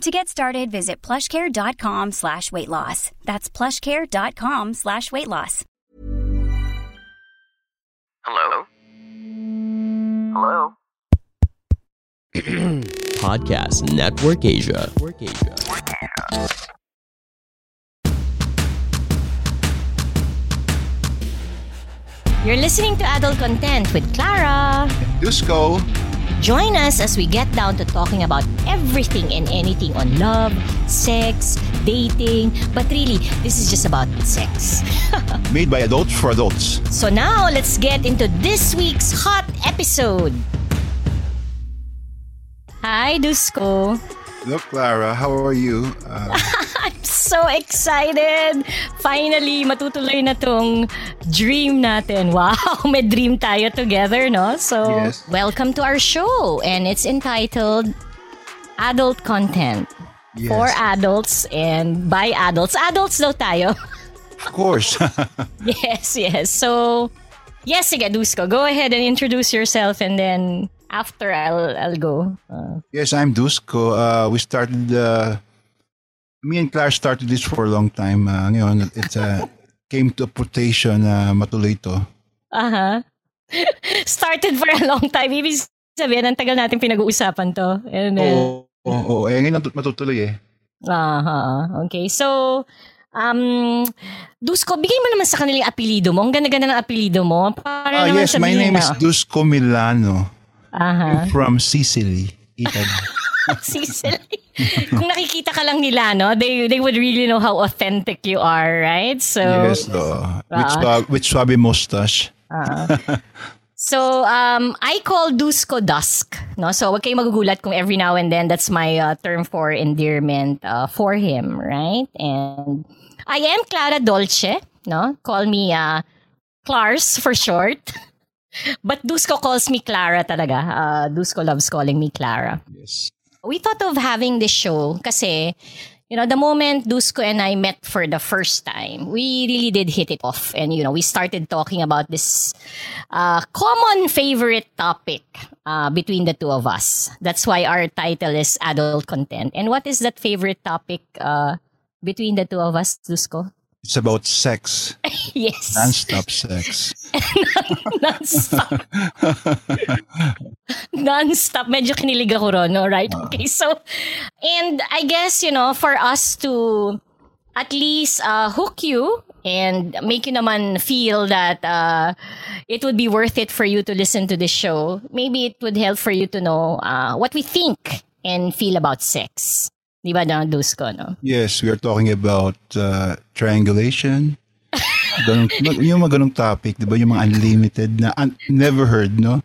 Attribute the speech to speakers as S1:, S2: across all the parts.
S1: To get started, visit plushcare.com slash weight loss. That's plushcare.com slash weight loss.
S2: Hello? Hello?
S3: Podcast Network Asia. Network Asia.
S4: You're listening to Adult Content with Clara.
S5: Dusko.
S4: Join us as we get down to talking about everything and anything on love, sex, dating, but really, this is just about sex.
S5: Made by adults for adults.
S4: So now, let's get into this week's hot episode. Hi, Dusko.
S5: Look, Clara, how are you? Uh,
S4: I'm so excited! Finally, matutuloy na tong dream natin. Wow, may dream tayo together, no? So,
S5: Yes.
S4: welcome to our show. And it's entitled Adult Content.
S5: Yes.
S4: For adults and by adults. Adults daw tayo.
S5: of course.
S4: yes, yes. So, yes, sige, Dusko. Go ahead and introduce yourself and then after I'll, I'll go. Uh,
S5: yes, I'm Dusko. Uh, we started, uh, me and Clara started this for a long time. Uh, ngayon, it uh, came to a quotation uh, matuloy to.
S4: Aha. Started for a long time. Ibig sabihin, ang tagal natin pinag-uusapan to. And then,
S5: Oo, oo, oo. Eh, ngayon matutuloy eh.
S4: aha. Okay. So, um, Dusko, bigay mo naman sa kanila yung apelido mo. Ang ganda-ganda ng apelido mo. Para
S5: Ah,
S4: naman
S5: yes, my name is
S4: na-
S5: Dusko Milano
S4: Aha.
S5: from Sicily, Italy.
S4: Sicily. Kung nakikita ka lang nila, no, they they would really know how authentic you are, right? So,
S5: yes, though. With,
S4: Ah.
S5: swab- with swabby mustache.
S4: So, um, I call Dusko Dusk. No? So, wag kayong magugulat kung every now and then that's my uh, term for endearment uh, for him, right? And I am Clara Dolce. No? Call me uh, Clars for short. But Dusko calls me Clara talaga. Uh, Dusko loves calling me Clara.
S5: Yes.
S4: We thought of having this show kasi, you know, the moment Dusko and I met for the first time, we really did hit it off. And, you know, we started talking about this uh, common favorite topic uh, between the two of us. That's why our title is Adult Content. And what is that favorite topic uh, between the two of us, Dusko?
S5: It's about sex,
S4: yes.
S5: non-stop sex.
S4: Non-stop. Non-stop. Medyo kinilig ako ron, no? Right? Okay, so, and I guess, you know, for us to at least uh, hook you and make you naman feel that uh, it would be worth it for you to listen to this show, maybe it would help for you to know uh, what we think and feel about sex. Di ba, na Dusko, no?
S5: Yes, we are talking about uh, triangulation. Ganun, yung mga ganong topic, di ba? Yung mga unlimited na un- never heard, no?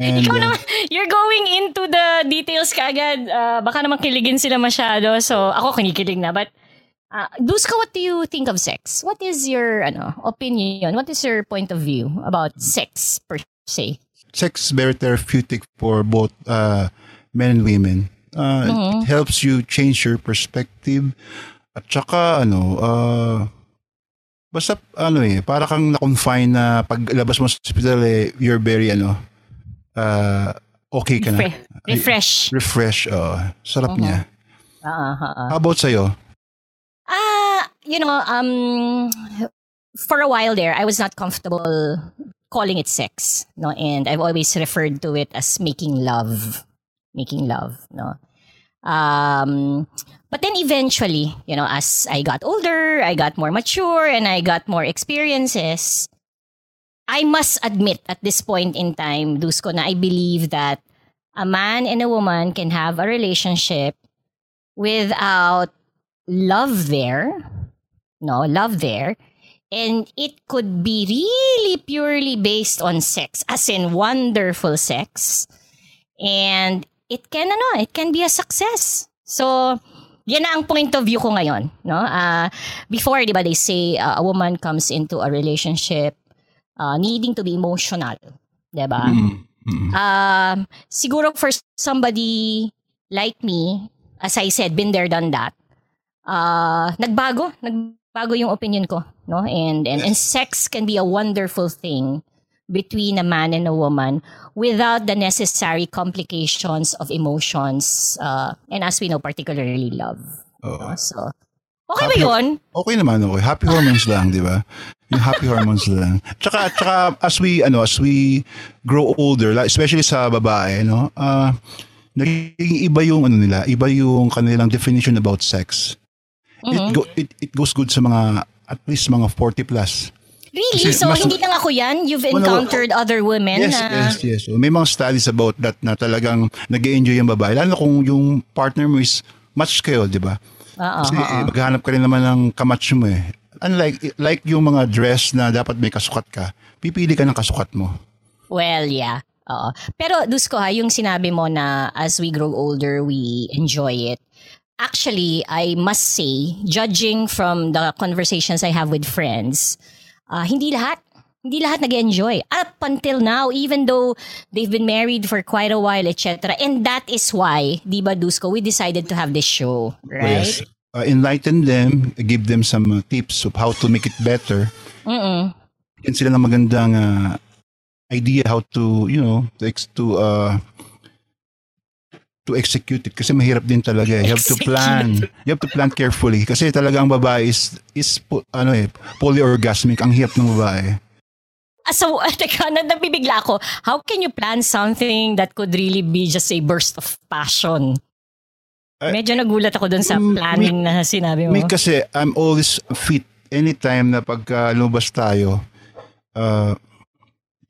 S5: And,
S4: Ikaw
S5: uh,
S4: naman, you're going into the details kaagad. Uh, baka naman kiligin sila masyado. So, ako kinikilig na. But, uh, Duska, what do you think of sex? What is your ano opinion? What is your point of view about sex per se?
S5: sex is very therapeutic for both uh, men and women. Uh, It helps you change your perspective. At saka, ano, uh, basta, ano eh, para kang na-confine na paglabas mo sa hospital eh, you're very, ano, uh, okay ka na.
S4: Refre- refresh.
S5: Refresh, oh. Sarap niya.
S4: Uh, uh,
S5: How about sa'yo?
S4: Ah, you know, um, for a while there, I was not comfortable calling it sex, no, and I've always referred to it as making love, making love, no. Um, but then eventually, you know, as I got older, I got more mature, and I got more experiences. I must admit at this point in time, Dusko, na I believe that a man and a woman can have a relationship without love there, no, love there, and it could be really purely based on sex, as in wonderful sex, and it can, ano, it can be a success. So, yan na ang point of view ko ngayon. No? Uh, before, di ba, they say uh, a woman comes into a relationship uh, needing to be emotional. Di ba?
S5: Mm.
S4: Um, siguro for somebody like me, as I said, been there, done that, uh, nagbago. Nagbago yung opinion ko. No? And, and, and sex can be a wonderful thing between a man and a woman without the necessary complications of emotions uh, and as we know particularly love
S5: Oo.
S4: no? so okay ba
S5: Happy-
S4: yun
S5: Okay naman, okay. Happy hormones lang, di ba? Yung happy hormones lang. Tsaka, tsaka as we, ano, as we grow older, like, especially sa babae, no, ah, nagiging iba yung, ano nila, iba yung kanilang definition about sex.
S4: Mhm.
S5: It, go, it, it goes good sa mga, at least mga 40 plus.
S4: Really
S5: Kasi
S4: so
S5: mas-
S4: hindi lang ako yan you've
S5: Well,
S4: encountered other women
S5: Yes,
S4: na
S5: yes, yes. So, may mga studies about that na talagang nag enjoy yung babae. Lalo kung yung partner mo is match kayo, di ba?
S4: Oo,
S5: Kasi
S4: oo.
S5: maghanap ka rin naman ng kamatch mo eh. Unlike like yung mga dress na dapat may kasukat ka, pipili ka ng kasukat mo.
S4: well yeah Oo. pero Dusko ha yung sinabi mo na as we grow older we enjoy it actually I must say judging from the conversations I have with friends uh, hindi lahat hindi lahat nag-enjoy up until now even though they've been married for quite a while etc and that is why di ba Dusko we decided to have this show right
S5: Yes. Uh, enlighten them, give them some uh, tips of how to make it better.
S4: Mm-mm.
S5: Yan sila ng magandang uh, idea how to, you know, to, to uh, to execute it kasi mahirap din talaga eh. You have to plan. You have to plan carefully kasi talaga ang babae is is ano eh polyorgasmic ang hirap ng babae.
S4: Ah, So, teka, na- nabibigla ako. How can you plan something that could really be just a burst of passion?
S5: Eh,
S4: Medyo nagulat ako dun sa planning na sinabi mo.
S5: Me kasi I'm always fit anytime na pagka lumabas tayo uh,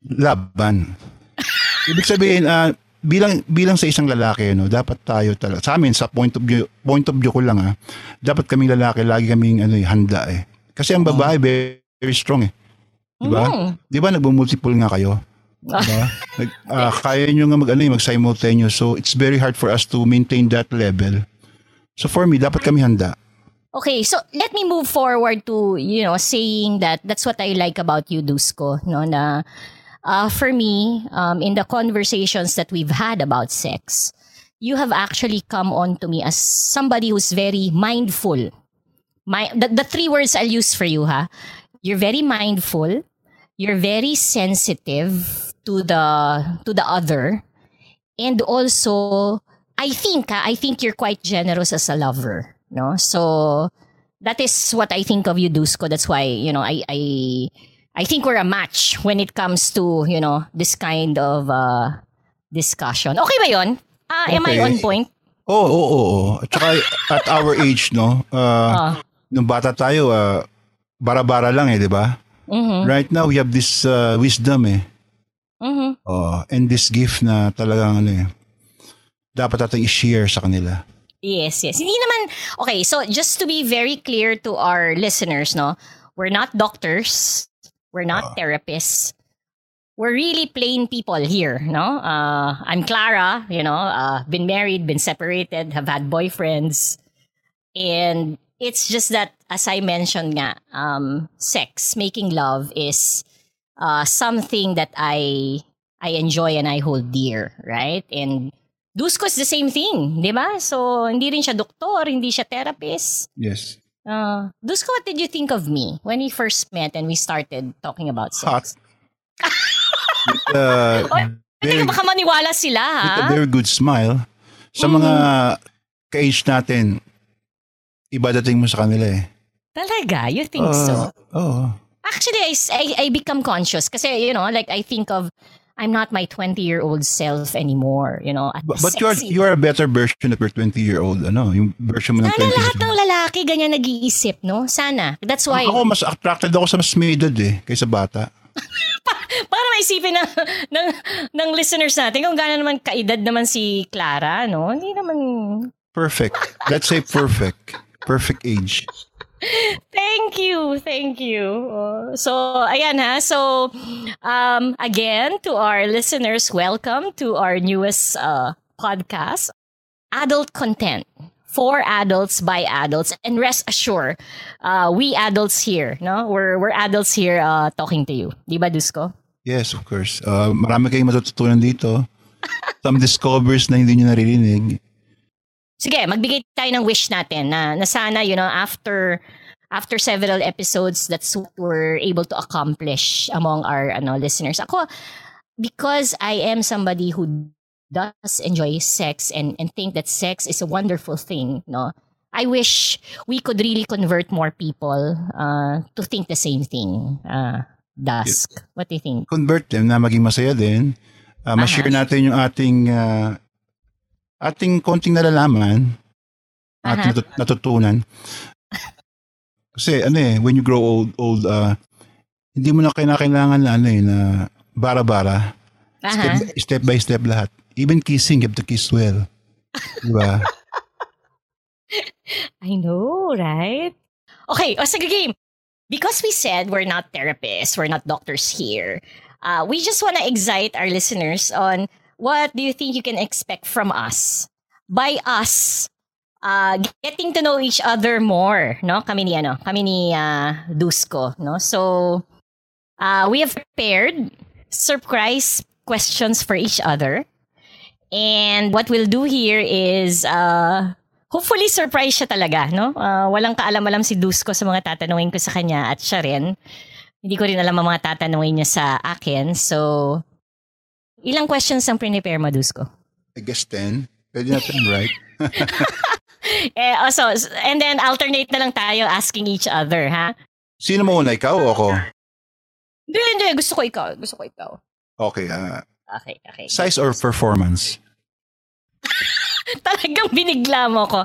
S5: laban. Ibig sabihin uh, bilang bilang sa isang lalaki no, dapat tayo talaga sa amin sa point of view point of view ko lang ah, dapat kaming lalaki lagi kaming ano eh, handa eh. Kasi ang babae very, very strong eh. Di ba?
S4: Mm.
S5: Di ba nagbo-multiple nga kayo? Diba? Nag, ah, kaya nyo nga mag, ano, eh, mag-simultaneous. So, it's very hard for us to maintain that level. So, for me, dapat kami handa.
S4: Okay, so let me move forward to, you know, saying that that's what I like about you, Dusko, no, na uh, for me, um, in the conversations that we've had about sex, you have actually come on to me as somebody who's very mindful. My, the, the three words I'll use for you, huh? You're very mindful, you're very sensitive to the to the other, and also I think I think you're quite generous as a lover, no? So that is what I think of you, Dusko. That's why you know I I I think we're a match when it comes to you know this kind of uh, discussion. Okay ba yon? Ah, am I
S5: Okay.
S4: on point?
S5: Oo, oo, oo. At saka, at our age, no? Uh,
S4: Ah.
S5: nung bata tayo, uh, bara-bara lang eh, di ba?
S4: Mhm.
S5: Right now, we have this uh, wisdom eh.
S4: Mhm.
S5: Oh, and this gift na talagang ano eh, dapat natin i-share sa kanila.
S4: Yes, yes. Hindi naman, okay, so just to be very clear to our listeners, no, we're not doctors, we're not therapists. We're really plain people here, no? Uh, I'm Clara, you know, uh, been married, been separated, have had boyfriends. And it's just that, as I mentioned nga, um, sex, making love is uh, something that I I enjoy and I hold dear, right? And Dusko is the same thing, di ba? So, hindi rin siya doktor, hindi siya therapist.
S5: Yes.
S4: Uh, Dusko, what did you think of me when we first met and we started talking about
S5: Hot.
S4: sex?
S5: Uh, very,
S4: baka maniwala sila, ha?
S5: with a very good smile. Sa mga ka-age natin, iba dating mo sa kanila eh.
S4: Talaga? You think
S5: Ah,
S4: so?
S5: Oo.
S4: Actually, I, I- I become conscious kasi, you know, like I think of, I'm not my 20-year-old self anymore, you know.
S5: But, but you are you are a better version of your 20-year-old, ano, yung version mo ng
S4: Sana
S5: 20
S4: lahat ng lalaki ganyan nag-iisip, no? Sana. That's why,
S5: Ako, mas attracted ako sa mas edad eh, kaysa bata.
S4: para maisipin ng, ng, ng listeners natin kung gaano naman kaedad naman si Clara, no? Hindi naman...
S5: Perfect. Let's say perfect. Perfect age.
S4: Thank you, thank you. Oh, so, ayan ha. So, um, again, to our listeners, welcome to our newest uh, podcast, Adult Content for adults by adults and rest assured uh, we adults here no we're we're adults here uh, talking to you di ba Dusko
S5: Yes, of course. Uh, marami kayong matututunan dito. Some discovers na hindi nyo naririnig.
S4: Sige magbigay tayo ng wish natin na, na sana you know after after several episodes that's what we're able to accomplish among our ano listeners. Ako because I am somebody who does enjoy sex and and think that sex is a wonderful thing no? I wish we could really convert more people uh, to think the same thing uh, dusk what do you think?
S5: Convert them na maging masaya din. Uh, ma-share natin yung ating uh, ating konting nalalaman. Ating
S4: Aha.
S5: natut- natutunan. Kasi ano eh, when you grow old, old uh, hindi mo na kailangan na ano eh, na bara-bara.
S4: Aha.
S5: Step, step by step lahat. Even kissing, you have to kiss well. Diba?
S4: I know, right? Okay, o sige game. Because we said we're not therapists, we're not doctors here, uh, we just want to excite our listeners on what do you think you can expect from us? By us, uh, getting to know each other more, no? Kami ni, ano, kami ni uh, Dusko, no? So, uh, we have prepared surprise questions for each other. And what we'll do here is uh, hopefully surprise siya talaga, no? Uh, walang kaalam-alam si Dusko sa mga tatanungin ko sa kanya at siya rin. Hindi ko rin alam ang mga tatanungin niya sa akin. So, ilang questions ang prepare mo, Dusko?
S5: I guess 10. Pwede natin, right?
S4: Eh, also, and then alternate na lang tayo asking each other, ha?
S5: Sino mo una, ikaw o ako?
S4: Hindi, hindi. Gusto ko ikaw. Gusto ko ikaw.
S5: Okay, ah,
S4: Okay, okay.
S5: size or performance?
S4: Talagang binigla mo ko.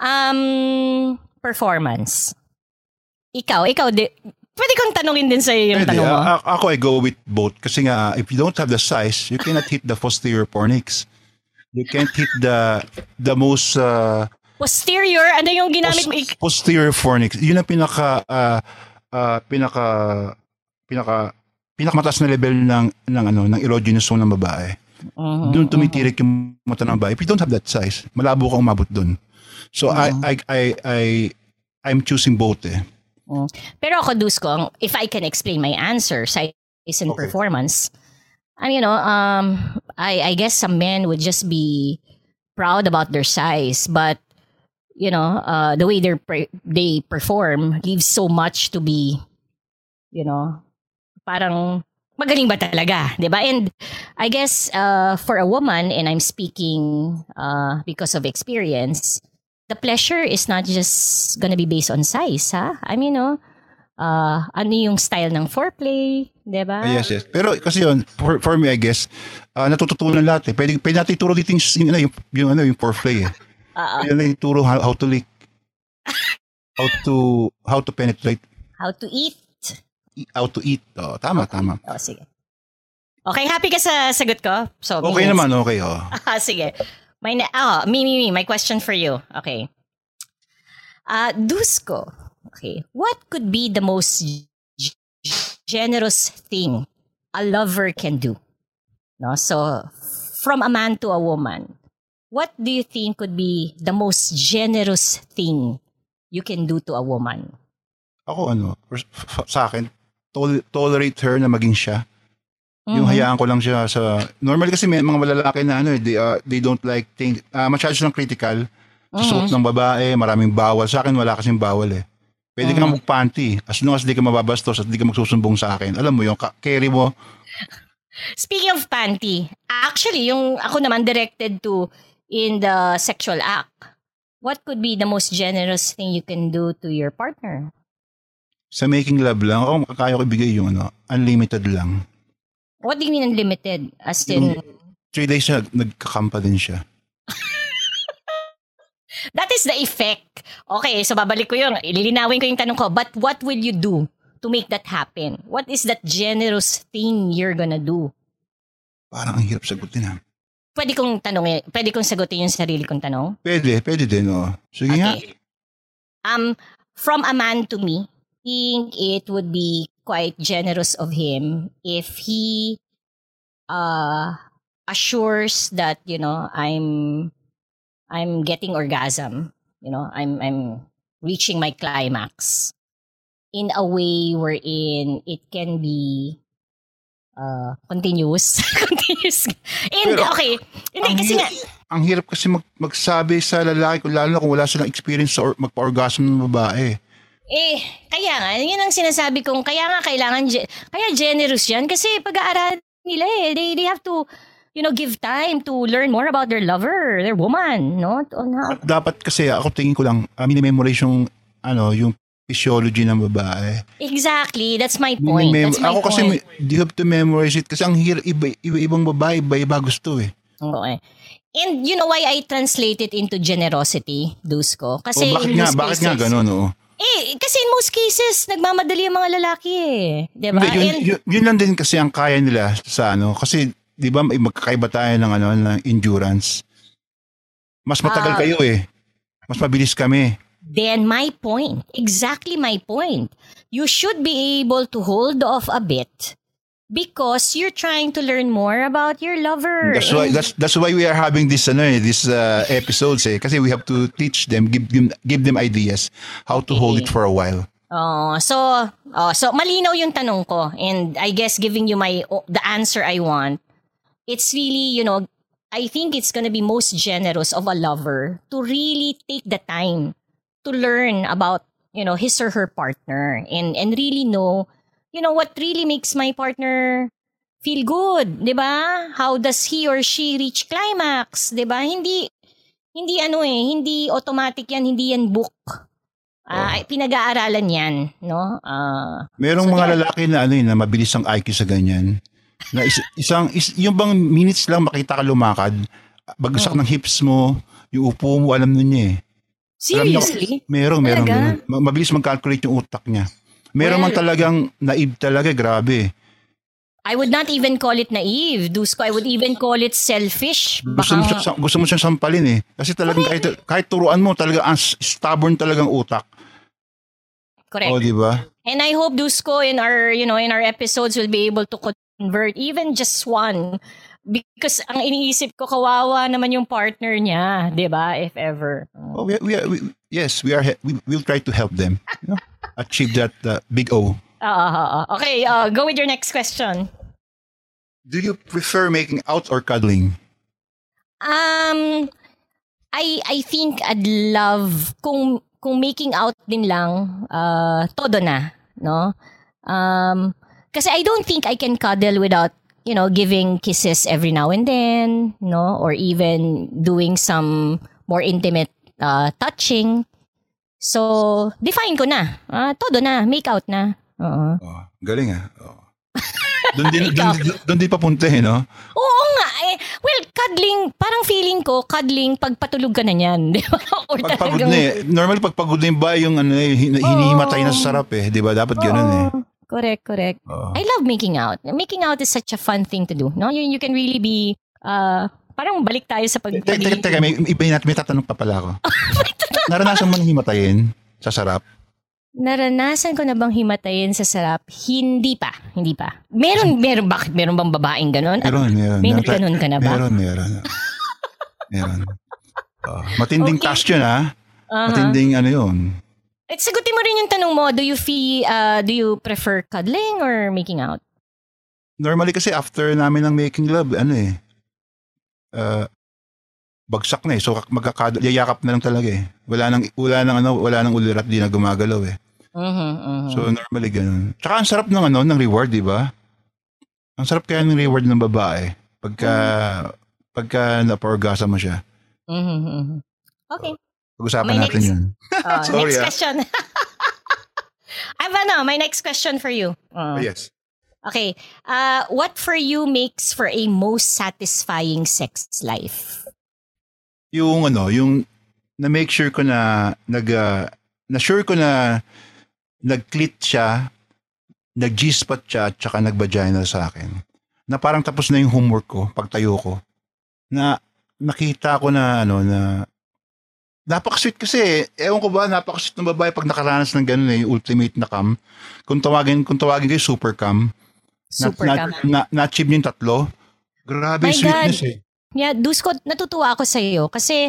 S4: Um, performance. Ikaw, ikaw, di, pwede kong tanungin din sa'yo yung
S5: Pwede.
S4: tanong mo.
S5: A- ako, I go with both. Kasi nga, if you don't have the size, you cannot hit the posterior fornix. You can't hit the the most uh,
S4: Posterior, ano yung ginamit
S5: pos-
S4: mo? Ik-
S5: posterior fornix. Yun ang pinaka uh, uh, pinaka pinaka pinakamataas na level ng ng ano ng erogenous zone ng babae.
S4: Mhm,
S5: Doon tumitirik yung mata ng babae. If you don't have that size, malabo kang umabot doon. So I I I I I'm choosing both eh.
S4: Pero ako, Dusko, ang- if I can explain my answer, size and
S5: Okay.
S4: performance, and you know, um, I, I guess some men would just be proud about their size, but you know, uh, the way they they perform leaves so much to be, you know, parang magaling ba talaga, 'di ba? And I guess uh, for a woman, and I'm speaking uh, because of experience, the pleasure is not just gonna be based on size, ha? I mean, no, uh, ano yung style ng foreplay, di ba?
S5: Ah, yes, yes. Pero kasi yun, for, for me, I guess, uh, natututunan lahat eh. Pwede, pwede natin ituro dito yung, yung, yung, yung, ano, yung foreplay eh.
S4: Oo.
S5: Pwede natin ituro how, how to lick. How to, how to penetrate.
S4: how to eat.
S5: How to eat. Oh, tama, tama.
S4: Oh, sige. Okay, happy ka sa sagot ko? So,
S5: Okay
S4: minutes.
S5: naman, okay. Oh.
S4: Ah, sige. May na, oh, me, me, me. My question for you. Okay. Uh, Dusko. Okay. What could be the most g- generous thing a lover can do? No? So, from a man to a woman, what do you think could be the most generous thing you can do to a woman?
S5: Ako ano, sa akin, tol- tolerate her na maging siya. Yung
S4: Mhm.
S5: hayaan ko lang siya sa... Normally kasi may mga malalaki na ano, eh, they, uh, they don't like things... Uh, masyado silang critical. Sa suot
S4: Mhm.
S5: ng babae, maraming bawal. Sa akin, wala kasing bawal eh. Pwede ka
S4: Mhm.
S5: magpanty. As long as di ka mababastos at di ka magsusumbong sa akin. Alam mo yung ka- carry mo,
S4: Speaking of panty, actually, yung ako naman directed to in the sexual act, what could be the most generous thing you can do to your partner?
S5: sa making love lang, ako kaya ko ibigay yung ano, unlimited lang.
S4: What do you mean unlimited? As in,
S5: Three days siya, nagkakampa din siya.
S4: that is the effect. Okay, so babalik ko yun. Ililinawin ko yung tanong ko, but what will you do to make that happen? What is that generous thing you're gonna do?
S5: Parang ang hirap sagutin ha.
S4: Pwede kong tanongin, pwede kong sagutin yung sarili kong tanong?
S5: Pwede, pwede din oh. Sige nga.
S4: Okay. Um, from a man to me, I think it would be quite generous of him if he uh assures that you know I'm I'm getting orgasm you know, I'm I'm reaching my climax in a way wherein it can be uh, continuous. continuous. And,
S5: Pero,
S4: okay. Hindi,
S5: ang,
S4: kasi nga,
S5: hirap, ang hirap kasi mag, magsabi sa lalaki, lalo na kung wala silang experience sa or, magpa-orgasm ng babae.
S4: Eh, kaya nga, yun ang sinasabi kong, kaya nga kailangan, kaya generous yan. Kasi pag-aaral nila eh, they, they have to, you know, give time to learn more about their lover, their woman, no? On how,
S5: At dapat kasi ako tingin ko lang, uh, minimemorize yung, ano, yung physiology ng babae.
S4: exactly, that's my point. That's my
S5: ako kasi,
S4: point.
S5: you have to memorize it kasi ang hirap, iba, iba, ibang babae, iba-iba gusto eh.
S4: Okay. And you know why I translate it into generosity, Dusko? Kasi
S5: Oh, bakit
S4: in
S5: nga, bakit nga
S4: cases-
S5: ganun, oo.
S4: Eh, kasi in most cases, nagmamadali ang mga lalaki eh. Diba?
S5: Hindi, yun,
S4: And,
S5: yun, yun lang din kasi ang kaya nila sa ano, kasi di ba magkakaiba tayo ng ano ng endurance. Mas matagal
S4: Ah.
S5: kayo eh. Mas mabilis kami.
S4: then my point, exactly my point. You should be able to hold off a bit because you're trying to learn more about your lover.
S5: That's why that's that's why we are having this ano eh, this uh, episodes eh kasi we have to teach them, give them give them ideas how to hold it for a while.
S4: Oh, so oh, so malinaw yung tanong ko and I guess giving you my the answer I want. It's really, you know, I think it's going to be most generous of a lover to really take the time to learn about, you know, his or her partner and and really know, you know, what really makes my partner feel good, 'di ba? How does he or she reach climax, 'di ba? Hindi hindi ano eh, hindi automatic yan, hindi yan book. Ah, pinag-aaralan 'yan, no? Ah,
S5: Merong
S4: So
S5: mga
S4: there-
S5: lalaki na ano eh, na mabilis ang IQ sa ganyan. Na is- isang is, yung bang minutes lang makita ka lumakad, bagsak
S4: Oh.
S5: ng hips mo, yung upo mo alam nun niya eh.
S4: seriously?
S5: Meron, meron,
S4: Talaga?
S5: meron. Ma- Mabilis mag-calculate yung utak niya. Meron
S4: Well-
S5: man talagang naive talaga, grabe.
S4: I would not even call it naive, Dusko. I would even call it selfish.
S5: Gusto mo, siya, gusto mo siyang sampalin eh. Kasi talagang kahit, kahit turuan mo, talaga ang stubborn talagang utak.
S4: Correct.
S5: O, di ba?
S4: And I hope Dusko in our, you know, in our episodes will be able to convert even just one because ang iniisip ko kawawa naman yung partner niya, 'di ba? If ever.
S5: Oh, we, we, we, yes, we are. We will try to help them you know, achieve that uh, big O.
S4: Ah, ah, ah. okay, uh, go with your next question.
S5: Do you prefer making out or cuddling?
S4: Um I I think I'd love kung kung making out din lang uh todo na, no? Um kasi I don't think I can cuddle without, you know, giving kisses every now and then, no, or even doing some more intimate uh touching. So, define ko na. Ah, todo na, make out na. Oo.
S5: Oh, galing ah. Oh. Doon din, doon, doon, din papunta eh, no?
S4: Oo nga. Eh, well, cuddling, parang feeling ko, cuddling, pagpatulog ka na niyan. Di ba? Or
S5: Pagpagod
S4: talagang-
S5: na eh. Normally, pagpagod na yung ba, yung ano, eh, hin- hinihimatay na sa sarap eh. Di ba? Dapat ganun eh.
S4: Oo. Correct, correct.
S5: Oo.
S4: I love making out. Making out is such a fun thing to do. No, you, you can really be uh parang balik tayo sa pag
S5: Teka, teka, teka, may, iba natin, may tatanong pa pala ako. Naranasan mo na himatayin sa sarap?
S4: Naranasan ko na bang himatayin sa sarap? Hindi pa, hindi pa. Meron, meron, bakit meron bang babaeng ganon?
S5: Meron, meron.
S4: May
S5: Nata-
S4: nagganon ka na ba?
S5: Meron, meron. meron. Oh, matinding
S4: Okay.
S5: task yun ah.
S4: Aha.
S5: Matinding ano yun.
S4: Eh, sagutin mo rin yung tanong mo, do you feel, uh, do you prefer cuddling or making out?
S5: Normally kasi after namin ng making love, ano eh, uh, bagsak na eh. So magkakad yayakap na lang talaga eh. Wala nang wala nang ano, wala nang ulirat di na gumagalaw eh.
S4: Mhm, mhm.
S5: So normally ganun. Tsaka ang sarap ng ano, ng reward, di ba? Ang sarap kaya ng reward ng babae pagka pagka na-orgasm mo siya.
S4: Mhm. Okay.
S5: Pag-usapan
S4: May
S5: natin
S4: next-
S5: 'yun.
S4: Uh,
S5: Sorry,
S4: next
S5: ah.
S4: question. I have ano, my next question for you. Uh,
S5: yes.
S4: Okay. Uh, what for you makes for a most satisfying sex life?
S5: Yung ano, yung na make sure ko na nag uh, na sure ko na nag-clit siya, nag G-spot siya, tsaka nag-vagina sa akin. Na parang tapos na yung homework ko, pagtayo ko. Na nakita ko na ano na napaka-sweet kasi ewan ko ba napaka-sweet ng babae pag nakaranas ng ganun eh, ultimate na cam. Kung tawagin kung tawagin kayo super cam.
S4: Super
S5: na. Na, na, achieve niyo yung tatlo. Grabe
S4: My
S5: sweetness eh.
S4: Yeah, Dusko, natutuwa ako sa iyo kasi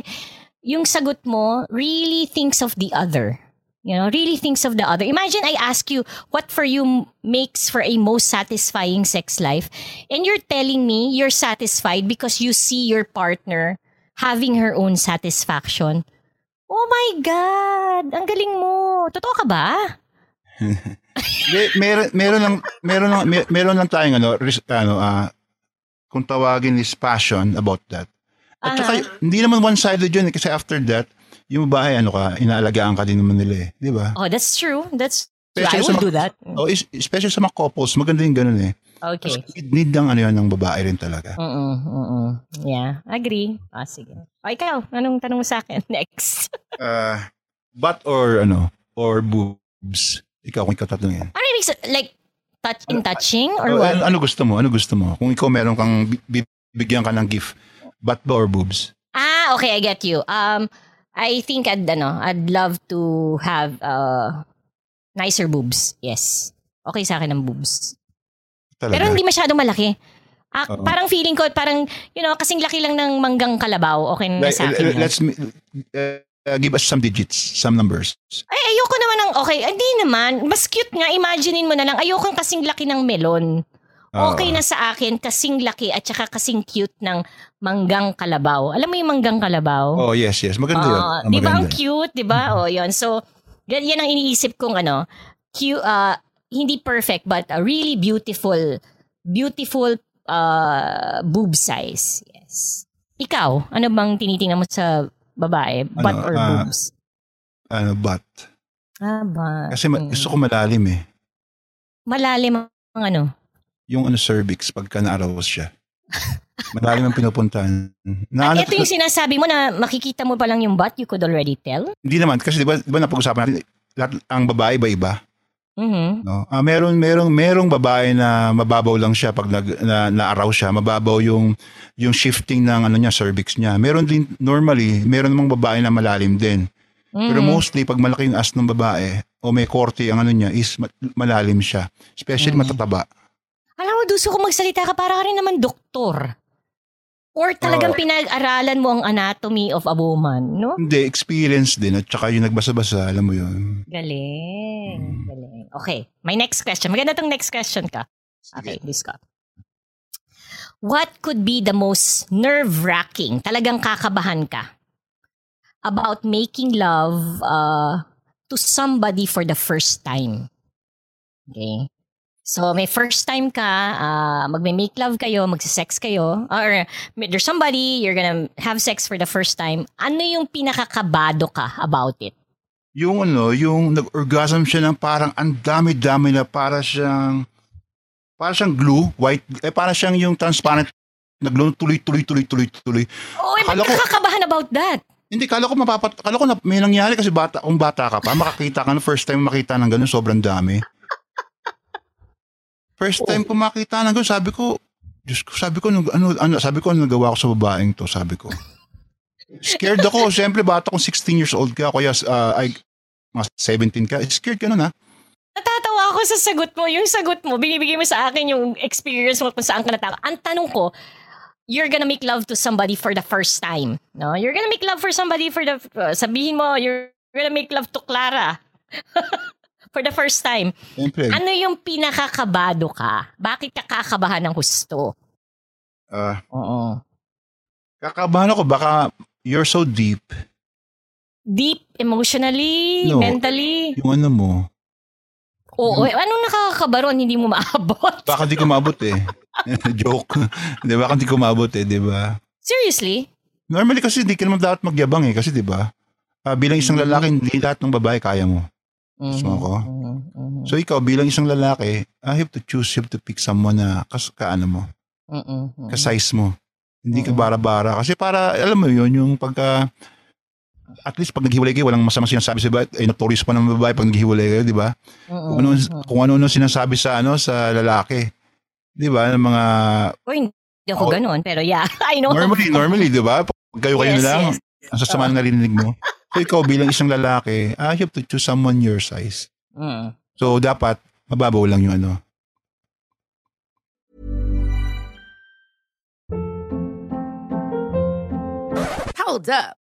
S4: yung sagot mo really thinks of the other. You know, really thinks of the other. Imagine I ask you what for you makes for a most satisfying sex life and you're telling me you're satisfied because you see your partner having her own satisfaction. Oh my God! Ang galing mo! Totoo ka ba?
S5: May, meron meron lang meron lang mer- meron lang tayong ano, ris- ano ah kung tawagin is passion about that. At saka,
S4: Aha.
S5: hindi naman one-sided yun eh, kasi after that, yung bahay, ano ka, inaalagaan ka din naman nila eh. Di ba?
S4: Oh, that's true. That's.
S5: Especially
S4: I
S5: sa
S4: would do that.
S5: Oh, is- especially sa mga couples, maganda yung ganun eh.
S4: Okay.
S5: Kasi need ng ano yan ng babae rin talaga.
S4: Mm-mm, mm-mm. Yeah, agree. Ah, sige. O, ikaw, anong tanong mo sa akin? Next.
S5: Uh, butt or ano, or boobs? Ikaw, kung ikaw tatanungin.
S4: Ano ibig sa- like, touch in touching or
S5: Oh,
S4: what?
S5: ano, ano gusto mo? Ano gusto mo? Kung ikaw meron kang bi- bibigyan ka ng gift, butt ba or boobs?
S4: Ah, okay, I get you. Um, I think I'd, ano, I'd love to have uh, nicer boobs. Yes. Okay sa akin ang boobs.
S5: Talaga.
S4: Pero hindi masyadong malaki. Ah,
S5: Oo.
S4: parang feeling ko, parang, you know, kasing laki lang ng manggang kalabaw. Okay na
S5: Like,
S4: sa akin.
S5: let's uh, uh, give us some digits, some numbers.
S4: Ay, ayoko naman ng, okay, hindi naman. Mas cute nga, imaginein mo na lang, ayoko kasing laki ng melon. Okay
S5: Oo.
S4: na sa akin, kasing laki at saka kasing cute ng manggang kalabaw. Alam mo yung manggang kalabaw?
S5: Oh, yes, yes. Maganda yun.
S4: Ah,
S5: Ah,
S4: di ba ang cute, di ba? Oh, yun. So, yan ang iniisip kong ano, cute, uh, hindi perfect but a really beautiful, beautiful uh, boob size. Yes. Ikaw, ano bang tinitingnan mo sa babae? Butt
S5: Ano,
S4: or
S5: ah,
S4: boobs?
S5: Ano, butt.
S4: Ah, butt.
S5: Kasi ma- gusto ko malalim eh.
S4: Malalim ang ano?
S5: Yung ano, cervix, pagka na-arouse siya. malalim ang pinupuntahan. Na, ano,
S4: Ito yung sinasabi mo na makikita mo pa lang yung butt, you could already tell?
S5: Hindi naman, kasi di ba, di ba napag-usapan natin, lahat, ang babae iba-iba.
S4: Mhm.
S5: No? Ah, meron merong merong babae na mababaw lang siya pag nag na, na-arouse siya, mababaw yung yung shifting ng ano niya cervix niya. Meron din normally, meron namang babae na malalim din. Pero
S4: Mhm.
S5: mostly pag malaki yung ass ng babae o may korte ang ano niya is ma- malalim siya. Especially
S4: Mhm.
S5: matataba.
S4: Alam mo, Duso, kung magsalita ka, para ka rin naman doktor. Or talagang
S5: Oo.
S4: pinag-aralan mo ang anatomy of a woman, no?
S5: Hindi, experience din at saka yung nagbasa-basa, alam mo yun.
S4: Galing.
S5: Mm.
S4: Galing. Okay, my next question. Maganda tong next question ka. Okay, this ka. What could be the most nerve-wracking, talagang kakabahan ka, about making love uh, to somebody for the first time? Okay. So, may first time ka, uh, magme-make love kayo, magse-sex kayo, or there's somebody, you're gonna have sex for the first time. Ano yung pinakakabado ka about it?
S5: Yung ano, yung nag-orgasm siya ng parang ang dami-dami na para siyang para siyang glue, white, eh para siyang yung transparent na glue, tuloy-tuloy-tuloy-tuloy-tuloy.
S4: Oh, eh,
S5: ko-
S4: kakakabahan about that?
S5: Hindi, kala ko mapapat, kala ko na, may nangyari kasi bata, kung bata ka pa, makakita ka na first time makita ng ganun, sobrang dami. First time ko makita ng sabi ko, Diyos ko, sabi ko, ano, ano, ano, sabi ko, ano nagawa ko sa babaeng to, sabi ko. Scared ako, siyempre bata kung 16 years old ka, kaya uh, ay, mga 17 ka, scared ka nun ha.
S4: Natatawa ako sa sagot mo. Yung sagot mo, binibigay mo sa akin yung experience mo kung saan ka nataka. Ang tanong ko, you're gonna make love to somebody for the first time. No? You're gonna make love for somebody for the... uh, sabihin mo, you're gonna make love to Clara. for the first time.
S5: Siyempre,
S4: Ano yung pinakakabado ka? Bakit ka kakabahan ng husto?
S5: ah,
S4: Oo.
S5: kakabahan ako, baka you're so deep,
S4: Deep, emotionally,
S5: No.
S4: mentally.
S5: yung ano mo,
S4: Oo. eh, Anong nakakakabaron? Hindi mo maabot.
S5: baka di ko maabot eh. Joke. di ba? Baka di ko maabot eh, di ba?
S4: Seriously?
S5: Normally kasi hindi ka naman dapat magyabang eh. Kasi di ba? ah, bilang isang
S4: Mm-hmm.
S5: lalaki, hindi lahat ng babae kaya mo. Gusto ako?
S4: Mhm, mhm,
S5: So ikaw, bilang isang lalaki, I have to choose, you have to pick someone na kas, kaano mo,
S4: mhm, mhm.
S5: ka-size mo. Hindi ka
S4: Oo.
S5: bara-bara. Kasi para, alam mo yun, yung pagka, at least pag naghiwalay kayo, walang masamang sinasabi sa babae, eh, notorious pa ng babae pag naghiwalay kayo, di ba?
S4: Mhm,
S5: Kung ano, kung ano sinasabi sa ano sa lalaki. Di ba? Ng mga
S4: Uy, hindi ako
S5: Ako-
S4: ganun, pero yeah, I know.
S5: normally, normally, di ba? Pag kayo kayo
S4: Yes,
S5: na lang,
S4: yes.
S5: ang sasama ng narinig mo. So ikaw bilang isang lalaki, I have to choose someone your size.
S4: Mm.
S5: So dapat mababaw lang yung ano.
S6: Hold up.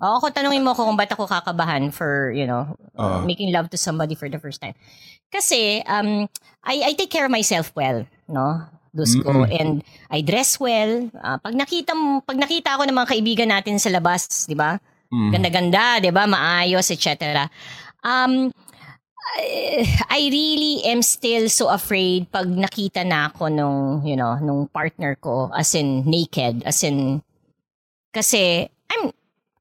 S4: O, ako tanungin mo ko kung ba't ako kakabahan for, you know,
S5: Oo.
S4: making love to somebody for the first time. Kasi, um, I, I take care of myself well, no? Dusko. And I dress well. Ah, pag nakita pag nakita ako ng mga kaibigan natin sa labas, di ba? Ganda-ganda, di ba? Maayos, etc. Um, I- I really am still so afraid pag nakita na ako nung, you know, nung partner ko as in naked, as in kasi I'm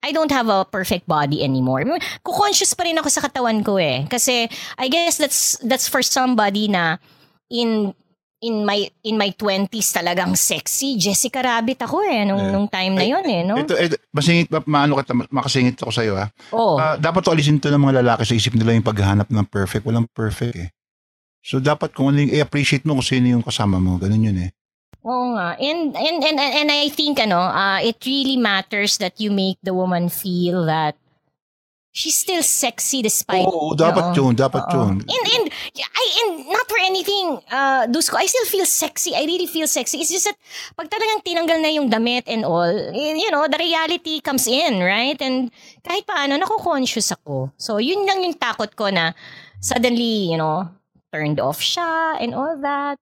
S4: I don't have a perfect body anymore. Ko-conscious pa rin ako sa katawan ko eh. Kasi I guess that's that's for somebody na in in my in my 20s talagang sexy. Jessica Rabbit ako eh nung
S5: Yeah.
S4: nung time na yon eh, no?
S5: Ito, ito masingit, ma- maano kita, makasingit ako sa'yo ha.
S4: oh.
S5: Ah, dapat to alisin to ng mga lalaki sa isip nila yung paghahanap ng perfect. Walang perfect eh. So dapat kung ano yung i-appreciate mo kung sino yung kasama mo. Ganun yun eh.
S4: Oo nga. And, and, and, and, I think, ano, uh, it really matters that you make the woman feel that she's still sexy despite...
S5: Oo, dapat
S4: Oo.
S5: yun, dapat
S4: Oo.
S5: yun.
S4: And, and, I, and not for anything, uh, Dusko, I still feel sexy. I really feel sexy. It's just that, pag talagang tinanggal na yung damit and all, you know, the reality comes in, right? And kahit paano, nako-conscious ako. So, yun lang yung takot ko na suddenly, you know, turned off siya and all that.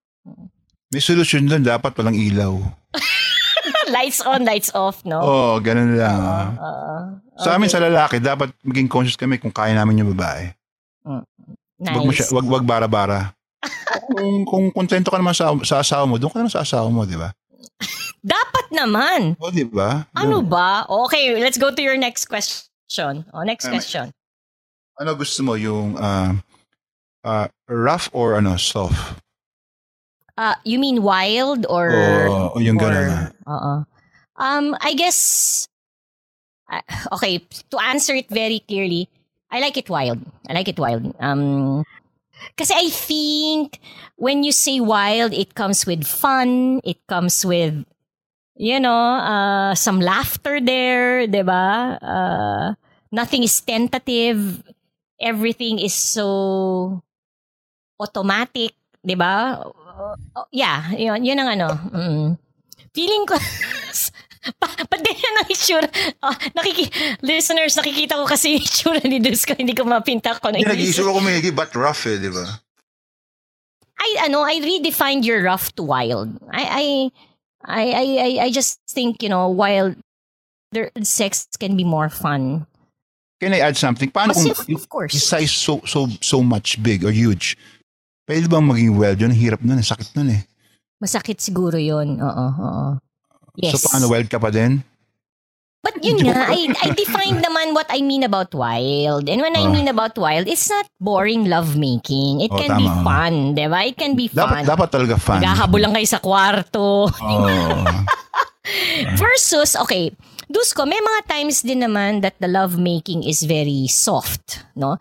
S5: May solusyon lang, dapat walang ilaw.
S4: lights on, lights off, no?
S5: Oo, oh, ganun lang. ah.
S4: Oo.
S5: Sa amin sa lalaki, dapat maging conscious kami kung kaya namin yung babae.
S4: nice.
S5: Wag mo siya, wag, wag bara-bara. kung, kung kontento ka naman sa, sa asawa mo, doon ka naman sa asawa mo, di ba?
S4: Dapat naman.
S5: O, di ba?
S4: Ano ba? Okay, let's go to your next question. Oh, next
S5: Um,
S4: question.
S5: Ano gusto mo, yung uh, uh, rough or ano, soft?
S4: Uh, you mean wild or...
S5: O, o yung gano'n.
S4: Oo. Um, I guess... uh, okay, to answer it very clearly, I like it wild. I like it wild. Um, kasi I think when you say wild, it comes with fun. It comes with, you know, uh, some laughter there, di ba? Uh, nothing is tentative. Everything is so automatic, di ba? Uh, uh, yeah, yun, yun ang ano. Mm. Feeling ko, pa, pati yan ang itsura. Ah, nakiki, listeners, nakikita ko kasi yung itsura ni Dusko, hindi ko mapinta ko.
S5: Hindi, nag-iisip ako may but rough eh, di ba?
S4: I ano, I redefined your rough to wild. I I I I I, just think, you know, wild their sex can be more fun.
S5: Can I add something? Paano kung
S4: Kasi, of course.
S5: size so, so, so much big or huge? Pwede bang maging wild yun? Hirap nun, ang sakit nun eh.
S4: Masakit siguro 'yon. Oo, oo. Yes.
S5: So paano, wild ka pa din?
S4: But yun nga, I, I defined naman what I mean about wild. And when I
S5: Oh.
S4: mean about wild, it's not boring lovemaking. It
S5: Oh,
S4: can be
S5: tama.
S4: fun, di ba? It can be fun.
S5: Dapat, dapat talaga fun.
S4: Naghahabol lang kayo sa kwarto.
S5: Oo.
S4: Versus, okay, Dusko, may mga times din naman that the lovemaking is very soft, no?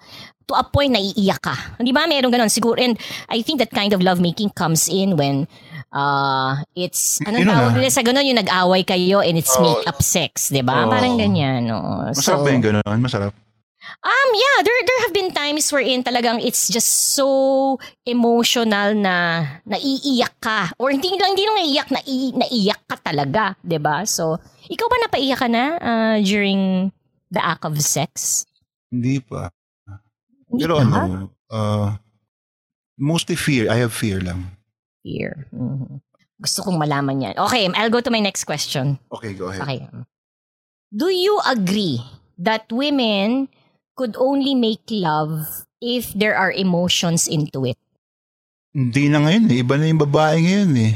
S4: To a point na iiyak ka. Di ba? Meron ganon siguro. And I think that kind of lovemaking comes in when uh, it's, anong
S5: na.
S4: tawag nila sa ganon? Yung nag-away kayo and it's
S5: Oo.
S4: make-up sex, di ba?
S5: Oo.
S4: Parang ganyan, no?
S5: Masarap ba yung gano'n? Masarap.
S4: Um, yeah, there there have been times wherein talagang it's just so emotional na naiiyak ka. Or hindi lang hindi lang naiiyak, nai, naiyak ka talaga, 'di ba? So, ikaw ba napaiyak ka na uh, during the act of sex?
S5: Hindi pa. Pero ano, uh, mostly fear. I have fear lang.
S4: Fear. Mhm. Gusto kong malaman yan. Okay, I'll go to my next question.
S5: Okay, go ahead.
S4: Okay. do you agree that women could only make love if there are emotions into it?
S5: Hindi na ngayon eh. Iba na yung babae ngayon eh.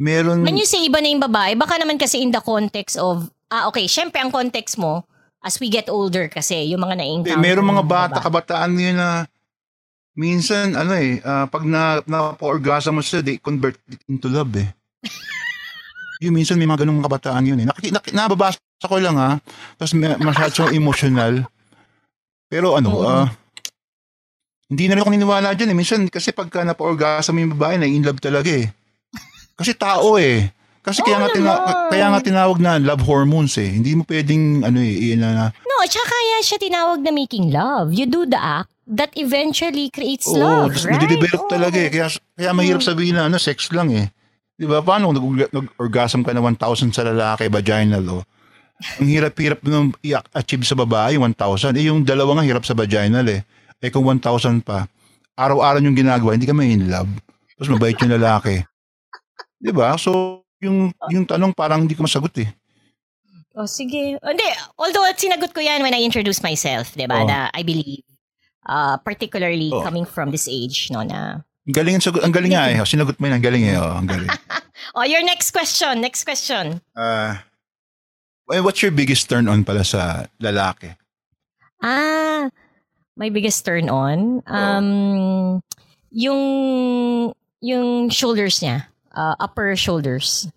S5: Meron...
S4: When you say iba na yung babae, baka naman kasi in the context of, ah okay, syempre ang context mo, as we get older kasi, yung mga
S5: Hindi,
S4: na-encounter.
S5: meron mga
S4: mo,
S5: bata,
S4: diba?
S5: kabataan ngayon na minsan, ano eh, ah, pag na, na-orgasm mo sila, they convert it into love eh. yung minsan may mga ganung mga kabataan yun eh. Nakiki, nak, nababasa ko lang ha, tapos may, masyadong emotional. Pero ano,
S4: Oo.
S5: ah, hindi na rin ako niniwala dyan eh. Minsan, kasi pagka napa-orgasm yung babae, na in love talaga eh. Kasi tao eh. Kasi kaya,
S4: Oo
S5: nga tina- kaya nga tinawag na love hormones eh. Hindi mo pwedeng, ano eh, na, na
S4: No, tsaka kaya siya tinawag na making love. You do the act that eventually creates
S5: Oo,
S4: love, right?
S5: nade-develop
S4: Oo.
S5: talaga eh. Kaya, kaya mahirap sabihin na ano, sex lang eh. Di ba? Paano kung nag- nag-orgasm ka na 1,000 sa lalaki, vaginal o? Ang hirap-hirap nung i-achieve sa babae, 1,000. Eh, yung dalawa nga hirap sa vaginal eh. Eh, kung 1,000 pa, araw-araw yung ginagawa, hindi ka may in love. Tapos mabait yung lalaki. Di ba? So, yung, yung tanong parang hindi ko masagot eh.
S4: Oh, sige. Hindi, although sinagot ko yan when I introduced myself, di ba?
S5: Oo.
S4: Na I believe, uh, particularly
S5: Oo.
S4: coming from this age, no, na...
S5: Ang galing, ang sagot, ang galing nga eh. Sinagot mo yun, ang galing eh. Oh, ang galing.
S4: Oh, your next question, next question.
S5: Uh, what's your biggest turn on pala sa lalaki?
S4: Ah, my biggest turn on. Um, yung, yung shoulders niya. Uh, upper shoulders.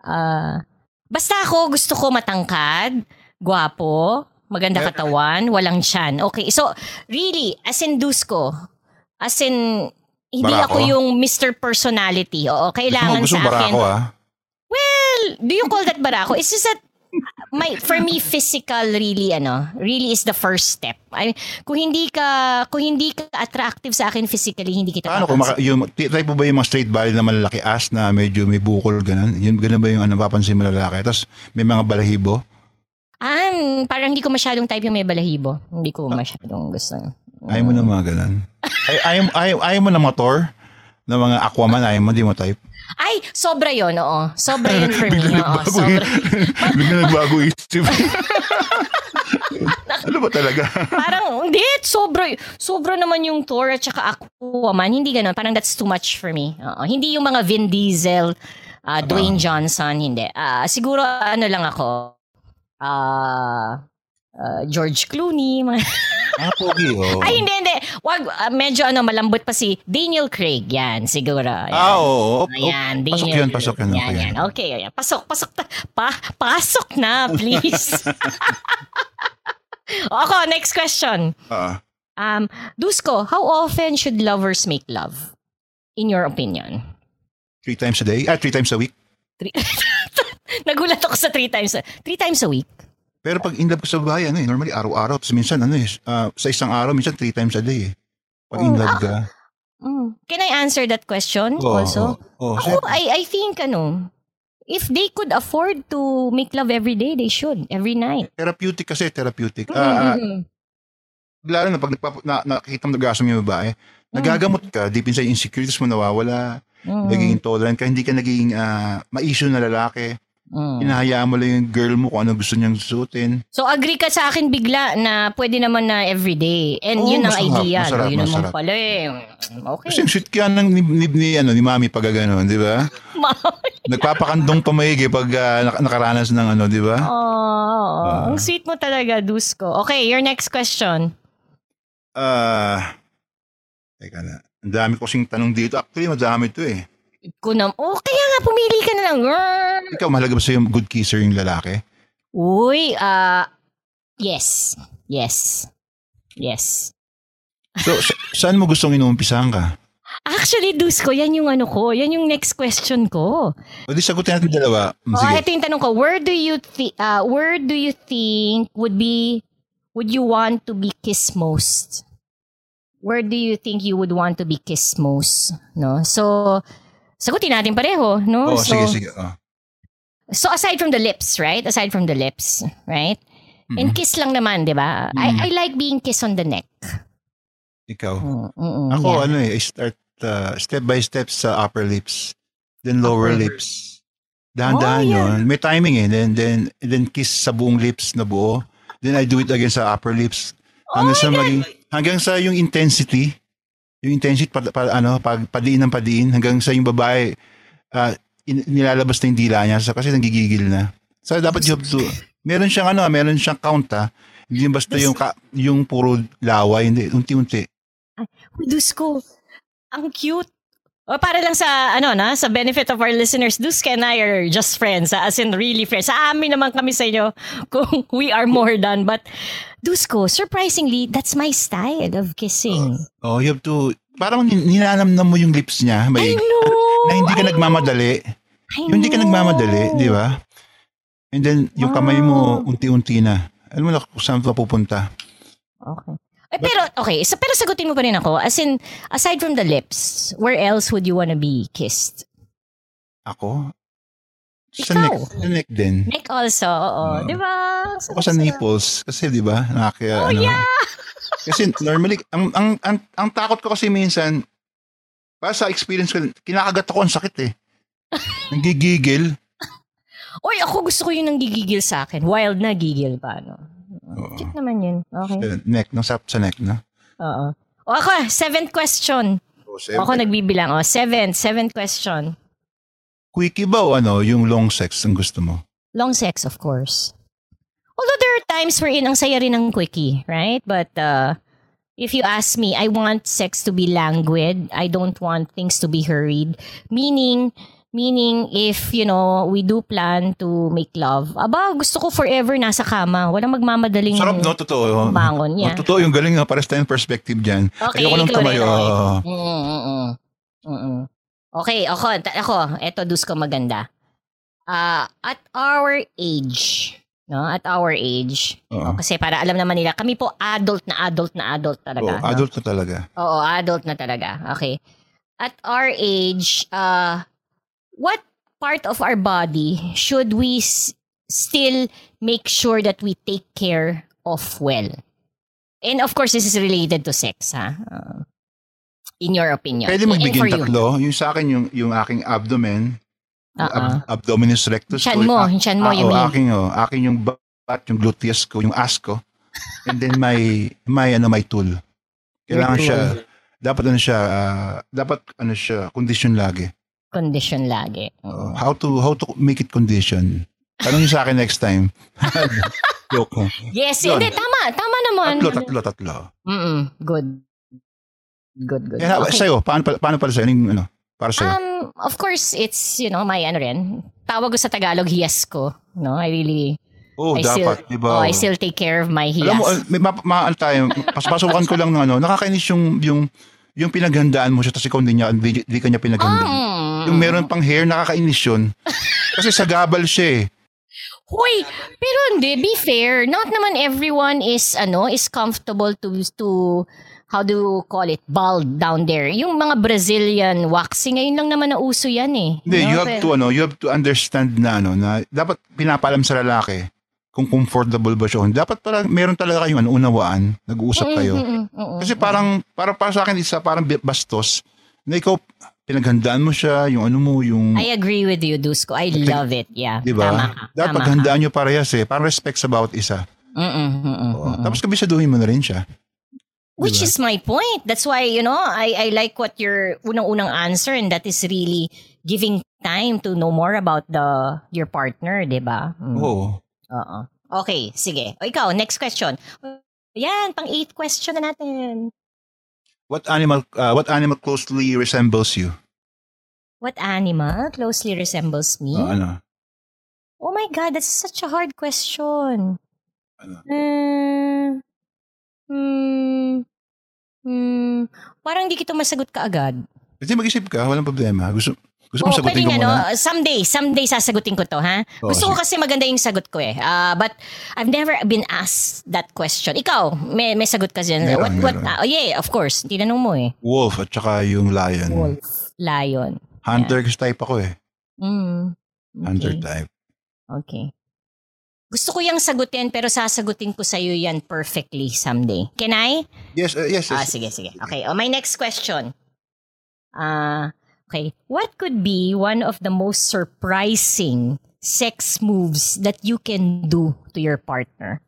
S4: Uh, basta ako, gusto ko matangkad, gwapo, maganda katawan, walang tiyan. Okay, so really, as in Dusko, as in, hindi
S5: Barako?
S4: ako yung Mr. Personality. Oo, kailangan
S5: gusto
S4: sa
S5: mo
S4: akin.
S5: barako ah.
S4: Well, do you call that barako? It's just that my for me physical really ano, really is the first step. I kung hindi ka kung hindi ka attractive sa akin physically, hindi kita
S5: Paano kung maka, yung, type mo ba yung mga straight body na malalaki ass na medyo may bukol ganun? Yun, ganun ba yung ano, papansin mo lalaki? Tapos may mga balahibo?
S4: Ah, parang hindi ko masyadong type yung may balahibo. Hindi ko masyadong gusto.
S5: Ayaw mo na mga ganun. Ay, ayaw, ayaw, ayaw mo na motor? Na mga Aquaman, ayaw mo, di mo type?
S4: Ay, sobra yon oo. Sobra yun for me. Oo, sobra.
S5: Bigla nagbago isip. ano ba talaga?
S4: Parang, hindi, sobra, sobra naman yung Thor at saka Aquaman. Hindi ganun. Parang that's too much for me. Oo. Hindi yung mga Vin Diesel, uh, Dwayne Johnson, hindi. Ah, siguro, ano lang ako, ah, ah, George Clooney, mga
S5: ah, pogi, oh.
S4: Ay, hindi, hindi. Wag, ah, medyo ano, malambot pa si Daniel Craig. Yan, siguro. Yan.
S5: Ah, oo. Oh,
S4: Ayan,
S5: pasok
S4: Daniel
S5: yun, pasok yun.
S4: Yan,
S5: Okay,
S4: yan. Okay, ayan. Pasok, pasok. Ta- pa, pasok na, please. Ako, next question.
S5: Ah,
S4: Um, Dusko, how often should lovers make love? In your opinion?
S5: three times a day? Ah, three times a week?
S4: Three- Nagulat ako sa three times. a- Three times a week?
S5: Pero pag in love ka sa babae, ano eh, normally araw-araw. Tapos minsan, ano eh, ah, sa isang araw, minsan three times a day eh. Pag in
S4: Oh,
S5: love
S4: ah,
S5: ka.
S4: Mm. Can I answer that question
S5: Oo,
S4: also?
S5: oo, oo.
S4: Ako, I, I think, ano, if they could afford to make love every day, they should. Every night.
S5: Therapeutic kasi, therapeutic. Ah, ah,
S4: Mhm.
S5: lalo na pag nagpap- na, nakikita mo nag-asam yung babae, nagagamot ka, deep inside insecurities mo nawawala,
S4: Mhm.
S5: nagiging tolerant ka, hindi ka nagiging uh, ma-issue na lalaki.
S4: Mhm.
S5: Hinahayaan mo lang yung girl mo kung ano gusto niyang suotin.
S4: So agree ka sa akin bigla na pwede naman na everyday. And
S5: Oo,
S4: yun ang
S5: masarap,
S4: idea.
S5: masarap,
S4: no? Yun naman
S5: masarap.
S4: pala eh. Okay.
S5: Kasi sweet ka ng ni, ni, ni, ano, ni mami pag gano'n, di ba? Nagpapakandong pamaigi pag ah, nak- nakaranas ng ano, di ba?
S4: Oh, ang sweet mo talaga, Dusko. Okay, your next question.
S5: Ah, teka na. Ang dami ko kasing tanong dito. Actually, madami to eh.
S4: Kunam, oh, kaya nga pumili ka na lang. Grrr.
S5: Ikaw, mahalaga ba sa'yo yung good kisser yung lalaki?
S4: Uy, ah, yes. Yes. Yes.
S5: So, sa- saan mo gustong inuumpisahan ka?
S4: Actually, Dusko, yan yung ano ko. Yan yung next question ko.
S5: O di sagutin natin dalawa.
S4: Oh,
S5: Sige.
S4: ito yung tanong ko. Where do you thi- uh, where do you think would be would you want to be kissed most? Where do you think you would want to be kissed most? No? So sagutin natin pareho, no?
S5: Oh,
S4: so,
S5: sige, sige. Oh.
S4: so aside from the lips, right? Aside from the lips, right? And
S5: Mhm.
S4: kiss lang naman, 'di ba? I, I like being kissed on the neck.
S5: Ikaw.
S4: Mm, mm, mm,
S5: Ako,
S4: yeah.
S5: ano eh, I start uh, step by step sa upper lips. Then lower
S4: Upper.
S5: lips. Dahan-dahan
S4: Oh, yeah.
S5: yun. May timing eh. Then, then, then kiss sa buong lips na buo. Then I do it again sa upper lips. Hanggang
S4: Oh
S5: sa
S4: God.
S5: maging, hanggang sa yung intensity. Yung intensity, pa, pa- ano, pag, padiin ng padiin. Hanggang sa yung babae, ah, in- nilalabas na yung dila niya. So, kasi nagigigil na. So, dapat you have to, meron siyang ano, meron siyang count ah. Hindi basta yung, ka, yung puro laway. Hindi, unti-unti.
S4: Uy, Diyos ko. Ang cute. O para lang sa ano na, sa benefit of our listeners, Duske and I are just friends, ah, as in really friends. Sa amin naman kami sa inyo kung we are more than. But Dusko, surprisingly, that's my style of kissing.
S5: Oh, you have to, parang nin- ninanamnam mo yung lips niya.
S4: I
S5: May,
S4: know!
S5: na hindi ka
S4: I
S5: nagmamadali.
S4: I
S5: Yung hindi ka
S4: know.
S5: nagmamadali, di ba? And then, yung kamay mo,
S4: Wow.
S5: unti-unti na. Alam mo na kung saan ka pupunta.
S4: Okay. Eh, pero, okay. So, pero sagutin mo pa rin ako. As in, aside from the lips, where else would you wanna be kissed?
S5: Ako? Sa
S4: Ikaw.
S5: neck, sa neck din.
S4: Neck also, oo.
S5: Oo.
S4: Di ba?
S5: Ako sa nipples. Kasi, di ba, nakaka,
S4: Oh,
S5: ano.
S4: yeah!
S5: Kasi normally, ang, ang, ang, ang takot ko kasi minsan, para sa experience ko, kinakagat ako, ang sakit eh. Nagigigil.
S4: Oy, ako gusto ko yung nanggigigil sa akin. Wild na gigil pa, no?
S5: Oo.
S4: Cute naman yun. Okay.
S5: Sa neck, no? Sa, sa neck, no?
S4: Oo. O ako, seventh question.
S5: O,
S4: Ako nagbibilang. O, seventh. Seventh question.
S5: Quickie ba o ano, yung long sex ang gusto mo?
S4: Long sex, of course. Although there are times wherein ang saya rin ng quickie, right? But uh, if you ask me, I want sex to be languid. I don't want things to be hurried. Meaning, meaning if, you know, we do plan to make love, aba, gusto ko forever nasa kama. Walang magmamadaling
S5: Sarap, no? Totoo.
S4: bangon. Yeah.
S5: Oh, totoo yung galing nga. Pares tayong perspective dyan.
S4: Okay,
S5: Ayoko
S4: rin,
S5: tumayo.
S4: okay. Mm, mm, mm. Mm-mm. Okay, ako, ako, eto dus ko maganda. Ah, at our age, no? At our age.
S5: Oo.
S4: oh, kasi para alam naman nila, kami po adult na adult na adult talaga.
S5: Oo,
S4: no?
S5: adult na talaga.
S4: Oo, adult na talaga. Okay. At our age, uh, what part of our body should we s- still make sure that we take care of well? And of course, this is related to sex, ha? Uh, in your opinion.
S5: Pwede
S4: for
S5: ng
S4: you.
S5: tatlo. Yung sa akin, yung, yung aking abdomen.
S4: Oo.
S5: Ab- abdominis rectus
S4: Tiyan mo,
S5: Ah,
S4: tiyan mo,
S5: ah,
S4: you
S5: oh,
S4: mean.
S5: aking, oh, aking yung butt, yung gluteus ko, yung ass ko. And then may, may, ano, may tool. Kailangan siya, dapat ano siya, ah, dapat ano siya, condition lagi.
S4: Condition lagi.
S5: Oh, how to, how to make it condition. Tanong niyo sa akin next time. Joke.
S4: Yes,
S5: Yun.
S4: hindi, tama. Tama naman.
S5: Tatlo, tatlo, tatlo.
S4: Mm-mm, good. Good, good.
S5: Eh,
S4: Okay.
S5: sa'yo, paano, pa- paano pala sa'yo? Yung, ano, para sa'yo?
S4: Um, of course, it's, you know, my ano rin. Tawag ko sa Tagalog, hiyas ko. No, I really,
S5: oh,
S4: I
S5: dapat,
S4: still,
S5: di ba?
S4: oh, I still take care of my hiyas.
S5: Alam mo, uh, may, ma, ma, ano tayo, pas, pasukan ko lang ng ano, nakakainis yung, yung, yung pinaghandaan mo siya, tapos ikaw hindi niya, hindi, hindi ka niya pinaghandaan.
S4: Mm.
S5: Yung meron pang hair, nakakainis yun. Kasi sa gabal siya eh.
S4: Hoy, pero hindi, be fair. Not naman everyone is, ano, is comfortable to, to, how do you call it, bald down there. Yung mga Brazilian waxing, ngayon lang naman nauso yan eh.
S5: Hindi,
S4: No?
S5: you have
S4: Pero-
S5: to, ano, you have to understand na, ano, na dapat pinapalam sa lalaki kung comfortable ba siya. Dapat parang meron talaga kayong ano, unawaan, nag-uusap kayo.
S4: Mm, mm, mm, mm,
S5: Kasi parang, para, para sa akin, isa parang bastos na ikaw, pinaghandaan mo siya, yung ano mo, yung,
S4: I agree with you, Dusko. I love it. Yeah.
S5: di ba?
S4: Tama ka.
S5: Dapat
S4: tama ka.
S5: paghandaan nyo parehas eh. Parang respect sa bawat isa.
S4: Mm-mm, mm-mm,
S5: Oo.
S4: mm-mm.
S5: Tapos kabisaduhin mo na rin siya.
S4: Which
S5: Diba?
S4: is my point. That's why, you know, I, I like what your unang-unang answer and that is really giving time to know more about the your partner, di ba? Mm.
S5: Oo.
S4: Oo. Okay, sige. O ikaw, next question. Yan, pang eighth question na natin.
S5: What animal uh, what animal closely resembles you?
S4: What animal closely resembles me?
S5: Uh, ano?
S4: Oh my God, that's such a hard question.
S5: Ano?
S4: Hmm. Hmm. Hmm. Parang hindi kita masagot kaagad.
S5: Kasi mag-isip ka, walang problema. Gusto gusto mo
S4: Oh,
S5: sagutin
S4: pwedeng
S5: ko muna?
S4: ano, someday, someday sasagutin ko to, ha?
S5: Oo,
S4: Gusto ko
S5: sige.
S4: kasi maganda yung sagot ko eh. Ah, but I've never been asked that question. Ikaw, may, may sagot ka dyan.
S5: Meron,
S4: what, what,
S5: meron.
S4: ah, oh yeah, of course. Tinanong mo eh.
S5: Wolf at saka yung lion.
S4: Wolf, lion.
S5: Hunter type ako eh.
S4: Mm.
S5: Hunter
S4: Okay.
S5: type.
S4: okay. Gusto ko yung sagutin pero sasagutin ko sa'yo yan perfectly someday. Can I?
S5: Yes, uh, yes, yes.
S4: Ah, sige, sige. Okay. Oh, my next question. Ah, Okay. What could be one of the most surprising sex moves that you can do to your partner?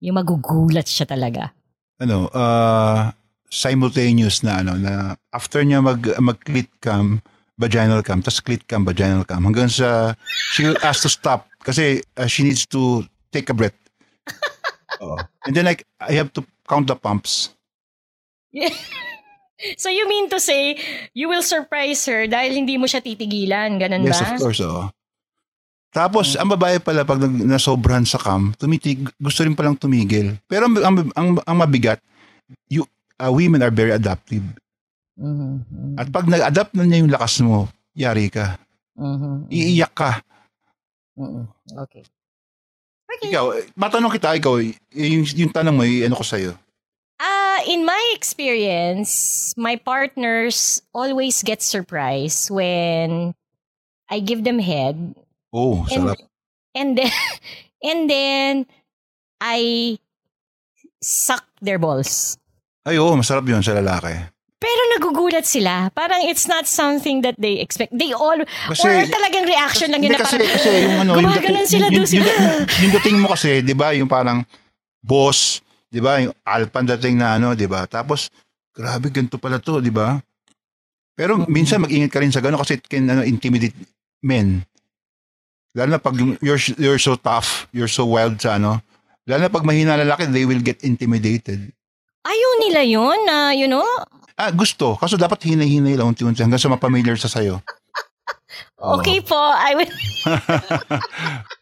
S4: Yung magugulat siya talaga.
S5: Ano, uh, simultaneous na ano na after niya mag mag clit cam vaginal cam tapos clit cam vaginal cam hanggang sa she has to stop kasi uh, she needs to take a breath. Oo. And then like I have to count the pumps.
S4: So you mean to say, you will surprise her dahil hindi mo siya titigilan, ganun
S5: Yes,
S4: ba?
S5: of course, oo. Tapos, ang babae pala, pag nasobrahan sa cam, tumitig, gusto rin palang tumigil. Pero ang, ang, ang, ang mabigat, you, uh, women are very adaptive.
S4: Mhm,
S5: At pag nag-adapt na niya yung lakas mo, yari ka.
S4: mhm,
S5: Iiyak ka.
S4: mhm. Okay. Okay.
S5: Ikaw, matanong kita, ikaw, yung, yung tanong mo, ano ko sa'yo?
S4: In my experience, my partners always get surprised when I give them head
S5: Oh,
S4: and
S5: sarap.
S4: and then and then I suck their balls.
S5: Ay, oo, masarap yun sa lalaki.
S4: Pero nagugulat sila. Parang it's not something that they expect. They all,
S5: Kasi-
S4: or talagang reaction lang yun na
S5: kasi,
S4: parang,
S5: kasi yung ano, yung,
S4: gumaganon sila
S5: yung,
S4: doon
S5: yung,
S4: sila.
S5: yung, yung dating mo kasi, di ba, yung parang boss, di ba, yung alpan dating na ano, di ba, tapos, grabe, ganito pala to, di ba? Pero minsan mag-ingat ka rin sa gano'n kasi it can ano, intimidate men. Lalo na pag you're, you're so tough, you're so wild sa ano, lalo na pag mahina lalaki, they will get intimidated.
S4: Ayaw nila yun na, you know,
S5: Ah, gusto. Kaso dapat hinay-hinay lang unti-unti hanggang sa mapamiliar sa sayo.
S4: Okay po, I will...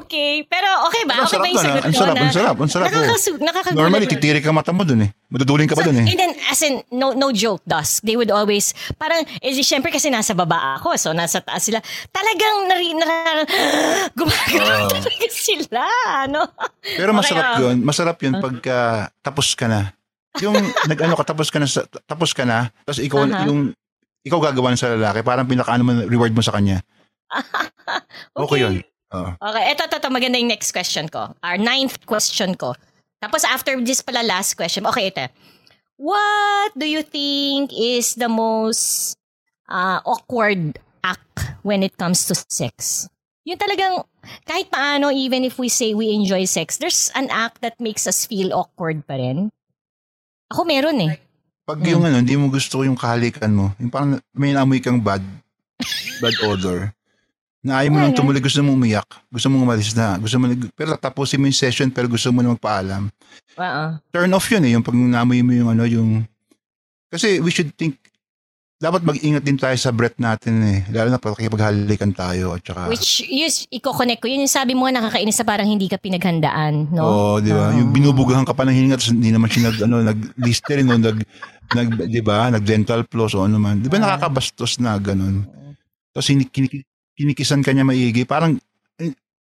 S4: okay, pero okay ba?
S5: Ang
S4: Okay ba
S5: sarap
S4: yung sagot
S5: ang
S4: ko
S5: sarap,
S4: na?
S5: ang sarap, ang sarap.
S4: Nakakasu- nakakagulat
S5: Normally, titiri ka mata mo dun eh. Maduduling ka pa dun eh.
S4: And then, as in, no, no joke, Dusk. They would always, parang, eh, syempre kasi nasa baba ako, so nasa taas sila. Talagang, nari, nara, gumagano talaga sila, ano?
S5: Pero masarap
S4: Okay, ah.
S5: yun. Masarap yun pagka tapos ka na. Yung nag-ano ka, tapos ka na, sa, tapos ka na, tapos ikaw,
S4: Aha.
S5: yung, ikaw gagawa sa lalaki, parang pinaka-ano reward mo sa kanya. Okay, yun. Oo.
S4: Okay, eto, eto, eto, maganda yung next question ko. Our ninth question ko. Tapos after this pala last question. Okay, ito. What do you think is the most uh, awkward act when it comes to sex? Yung talagang, kahit paano, even if we say we enjoy sex, there's an act that makes us feel awkward pa rin. Ako meron eh.
S5: Pag yung ano, hindi mo gusto yung kahalikan mo, yung parang may naamoy kang bad, bad odor. Na ayaw mo nang tumuloy, gusto mo umiyak, gusto mo umalis na, gusto mo, pero tapusin mo yung session, pero gusto mo na magpaalam.
S4: Oo.
S5: turn off yun eh, yung pag naamoy mo yung ano, yung... Kasi we should think, dapat mag-ingat din tayo sa breath natin eh. Lalo na pag paghalikan tayo at saka...
S4: Which, yes, i-connect ko. Yun yung sabi mo, nakakainis na parang hindi ka pinaghandaan, no?
S5: Oo, di ba? Yung binubugahan ka pa ng hininga, tapos hindi naman siya nag, ano, nag-listerine o nag, nag, di ba? Nag-dental floss o ano man. Di ba nakakabastos na ganun? Tapos kinik, kinikisan ka niya maigi. Parang, eh,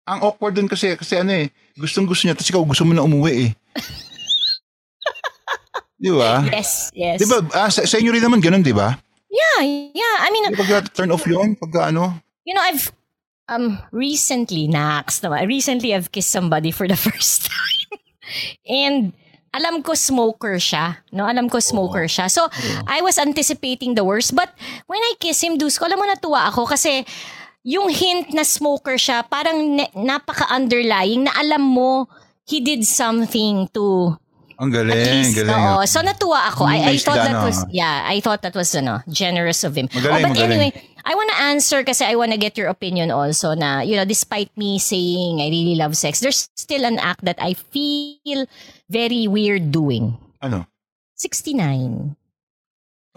S5: ang awkward dun kasi, kasi ano eh, gustong gusto niya, tapos ikaw gusto mo na umuwi eh. di ba?
S4: Yes, yes.
S5: Di ba, ah, sa, sa inyo rin naman ganun, di ba?
S4: Yeah, yeah. I mean,
S5: Di ba pag turn off yun? Pagka ano?
S4: you know, I've um recently, nax naman, recently I've kissed somebody for the first time. And alam ko smoker siya. No, alam ko smoker siya. So, I was anticipating the worst. But when I kiss him, dus ko, alam mo natuwa ako kasi yung hint na smoker siya, parang ne- napaka-underlying na alam mo he did something to
S5: Ang
S4: at
S5: galing,
S4: least,
S5: galing.
S4: oo. So natuwa ako. I, I thought that was, yeah, I thought that was, ano, generous of him.
S5: Magaling,
S4: oh, but
S5: magaling.
S4: anyway, I wanna answer kasi I wanna get your opinion also na, you know, despite me saying I really love sex, there's still an act that I feel very weird doing.
S5: Ano?
S4: 69.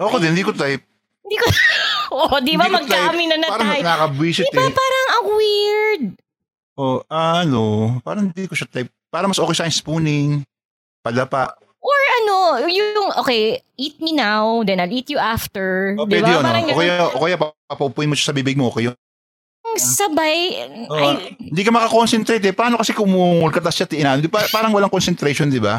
S5: Ako din, hindi ko type.
S4: Hindi ko, oh, di ba
S5: Hindi ko type.
S4: magkaamin na
S5: Parang
S4: tayo?
S5: nakakabwisit
S4: Di ba
S5: eh.
S4: parang ang weird?
S5: O, ano, parang hindi ko siya type. Parang mas okay sa akin spooning, padapa.
S4: Or ano, yung, okay, eat me now, then I'll eat you after.
S5: O,
S4: di
S5: pwede
S4: ba?
S5: yun,
S4: Parang
S5: no? O kaya, o kaya papaupuin mo siya sa bibig mo, okay yun.
S4: sabay.
S5: O,
S4: ay,
S5: hindi ka makakonsentrate eh. Paano kasi kumungol ka tapos siya tiinan? Di ba, parang walang concentration, di ba?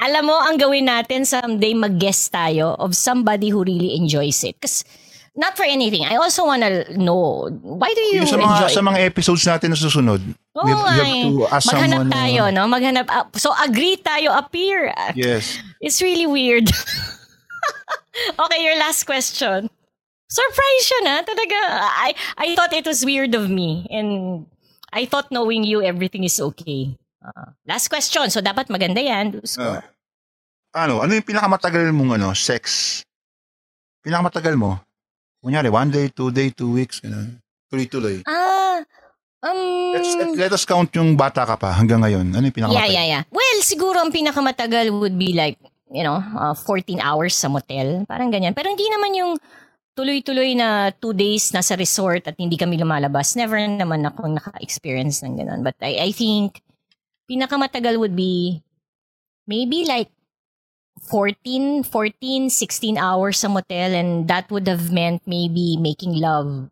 S4: Alam mo, ang gawin natin someday mag-guest tayo of somebody who really enjoys it. Because not for anything. I also wanna know, why do you
S5: Yung sa mga,
S4: enjoy
S5: sa mga episodes natin na susunod,
S4: Oo
S5: we have, we have
S4: eh.
S5: to ask
S4: Maghanap
S5: someone.
S4: tayo,
S5: uh,
S4: no? Maghanap. ah, so, agree tayo appear.
S5: yes.
S4: It's really weird. okay, your last question. Surprise siya na. Talaga, I, I thought it was weird of me. And I thought knowing you, everything is okay. Ah, last question. So, dapat maganda yan.
S5: Uh, ano, ano yung pinakamatagal mong ano, sex? Pinakamatagal mo? Kunyari, one day, two day, two weeks, gano'n. Tuloy-tuloy.
S4: ah, um...
S5: Let's, let, us count yung bata ka pa hanggang ngayon. Ano yung
S4: Yeah,
S5: pinakamatagal?
S4: yeah, yeah. Well, siguro ang pinakamatagal would be like, you know, uh, 14 hours sa motel. Parang ganyan. Pero hindi naman yung tuloy-tuloy na two days nasa resort at hindi kami lumalabas. Never naman ako naka-experience ng ganun. But I, I think pinakamatagal would be maybe like 14, 14, 16 hours sa motel and that would have meant maybe making love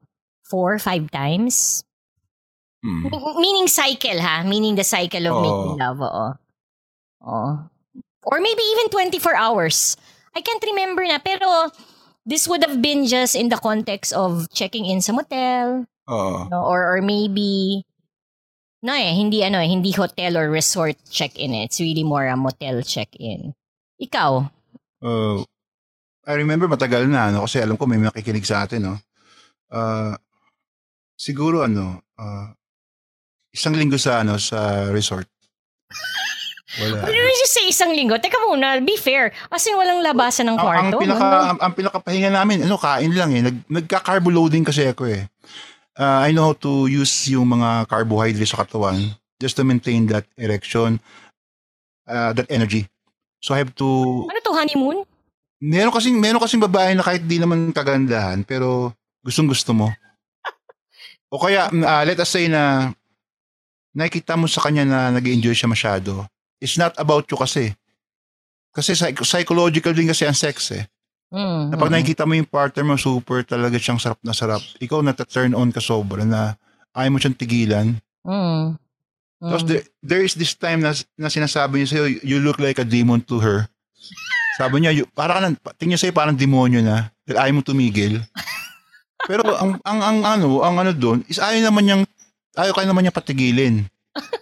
S4: four, or five times.
S5: Hmm.
S4: M- Meaning cycle ha? Meaning the cycle of
S5: Oo.
S4: making love, oo. Oo. Or maybe even 24 hours. I can't remember na. Pero this would have been just in the context of checking in sa motel.
S5: Oo.
S4: No? Or, or maybe, no eh, hindi ano, eh, hindi hotel or resort check-in eh. It's really more a motel check-in. Ikaw?
S5: Uh, I remember matagal na, no? kasi alam ko may makikinig sa atin. No? Uh, siguro ano, uh, isang linggo sa ano sa resort. Wala.
S4: Why did you say isang linggo? Teka muna, be fair. As in, walang labasan ng
S5: ang, ang
S4: kwarto?
S5: pinaka
S4: Ano?
S5: ang, ang pinakapahinga namin ano kain lang eh nag nagka-carbo loading kasi ako eh Uh, I know how to use yung mga carbohydrates sa katawan just to maintain that erection uh, that energy. So I have to
S4: Ano to, honeymoon?
S5: meron kasing meron kasing babae na kahit di naman kagandahan pero gustong gusto mo. O kaya uh, let us say na nakikita mo sa kanya na nag-enjoy siya masyado it's not about you kasi. Kasi psych- psychological din kasi ang sex eh
S4: Mm,
S5: na pag
S4: mm.
S5: nakikita mo yung partner mo, super talaga siyang sarap na sarap. Ikaw na-turn on ka sobra na ayaw mo siyang tigilan.
S4: Mm.
S5: Tapos
S4: Mm.
S5: there, there is this time na, na sinasabi niya sa'yo, you look like a demon to her. Sabi niya, you, para ka na, tingin sa'yo parang demonyo na dahil ayaw mo tumigil. Pero ang, ang, ang ano, ang ano doon is ayaw naman niyang, ayaw ka naman niya patigilin.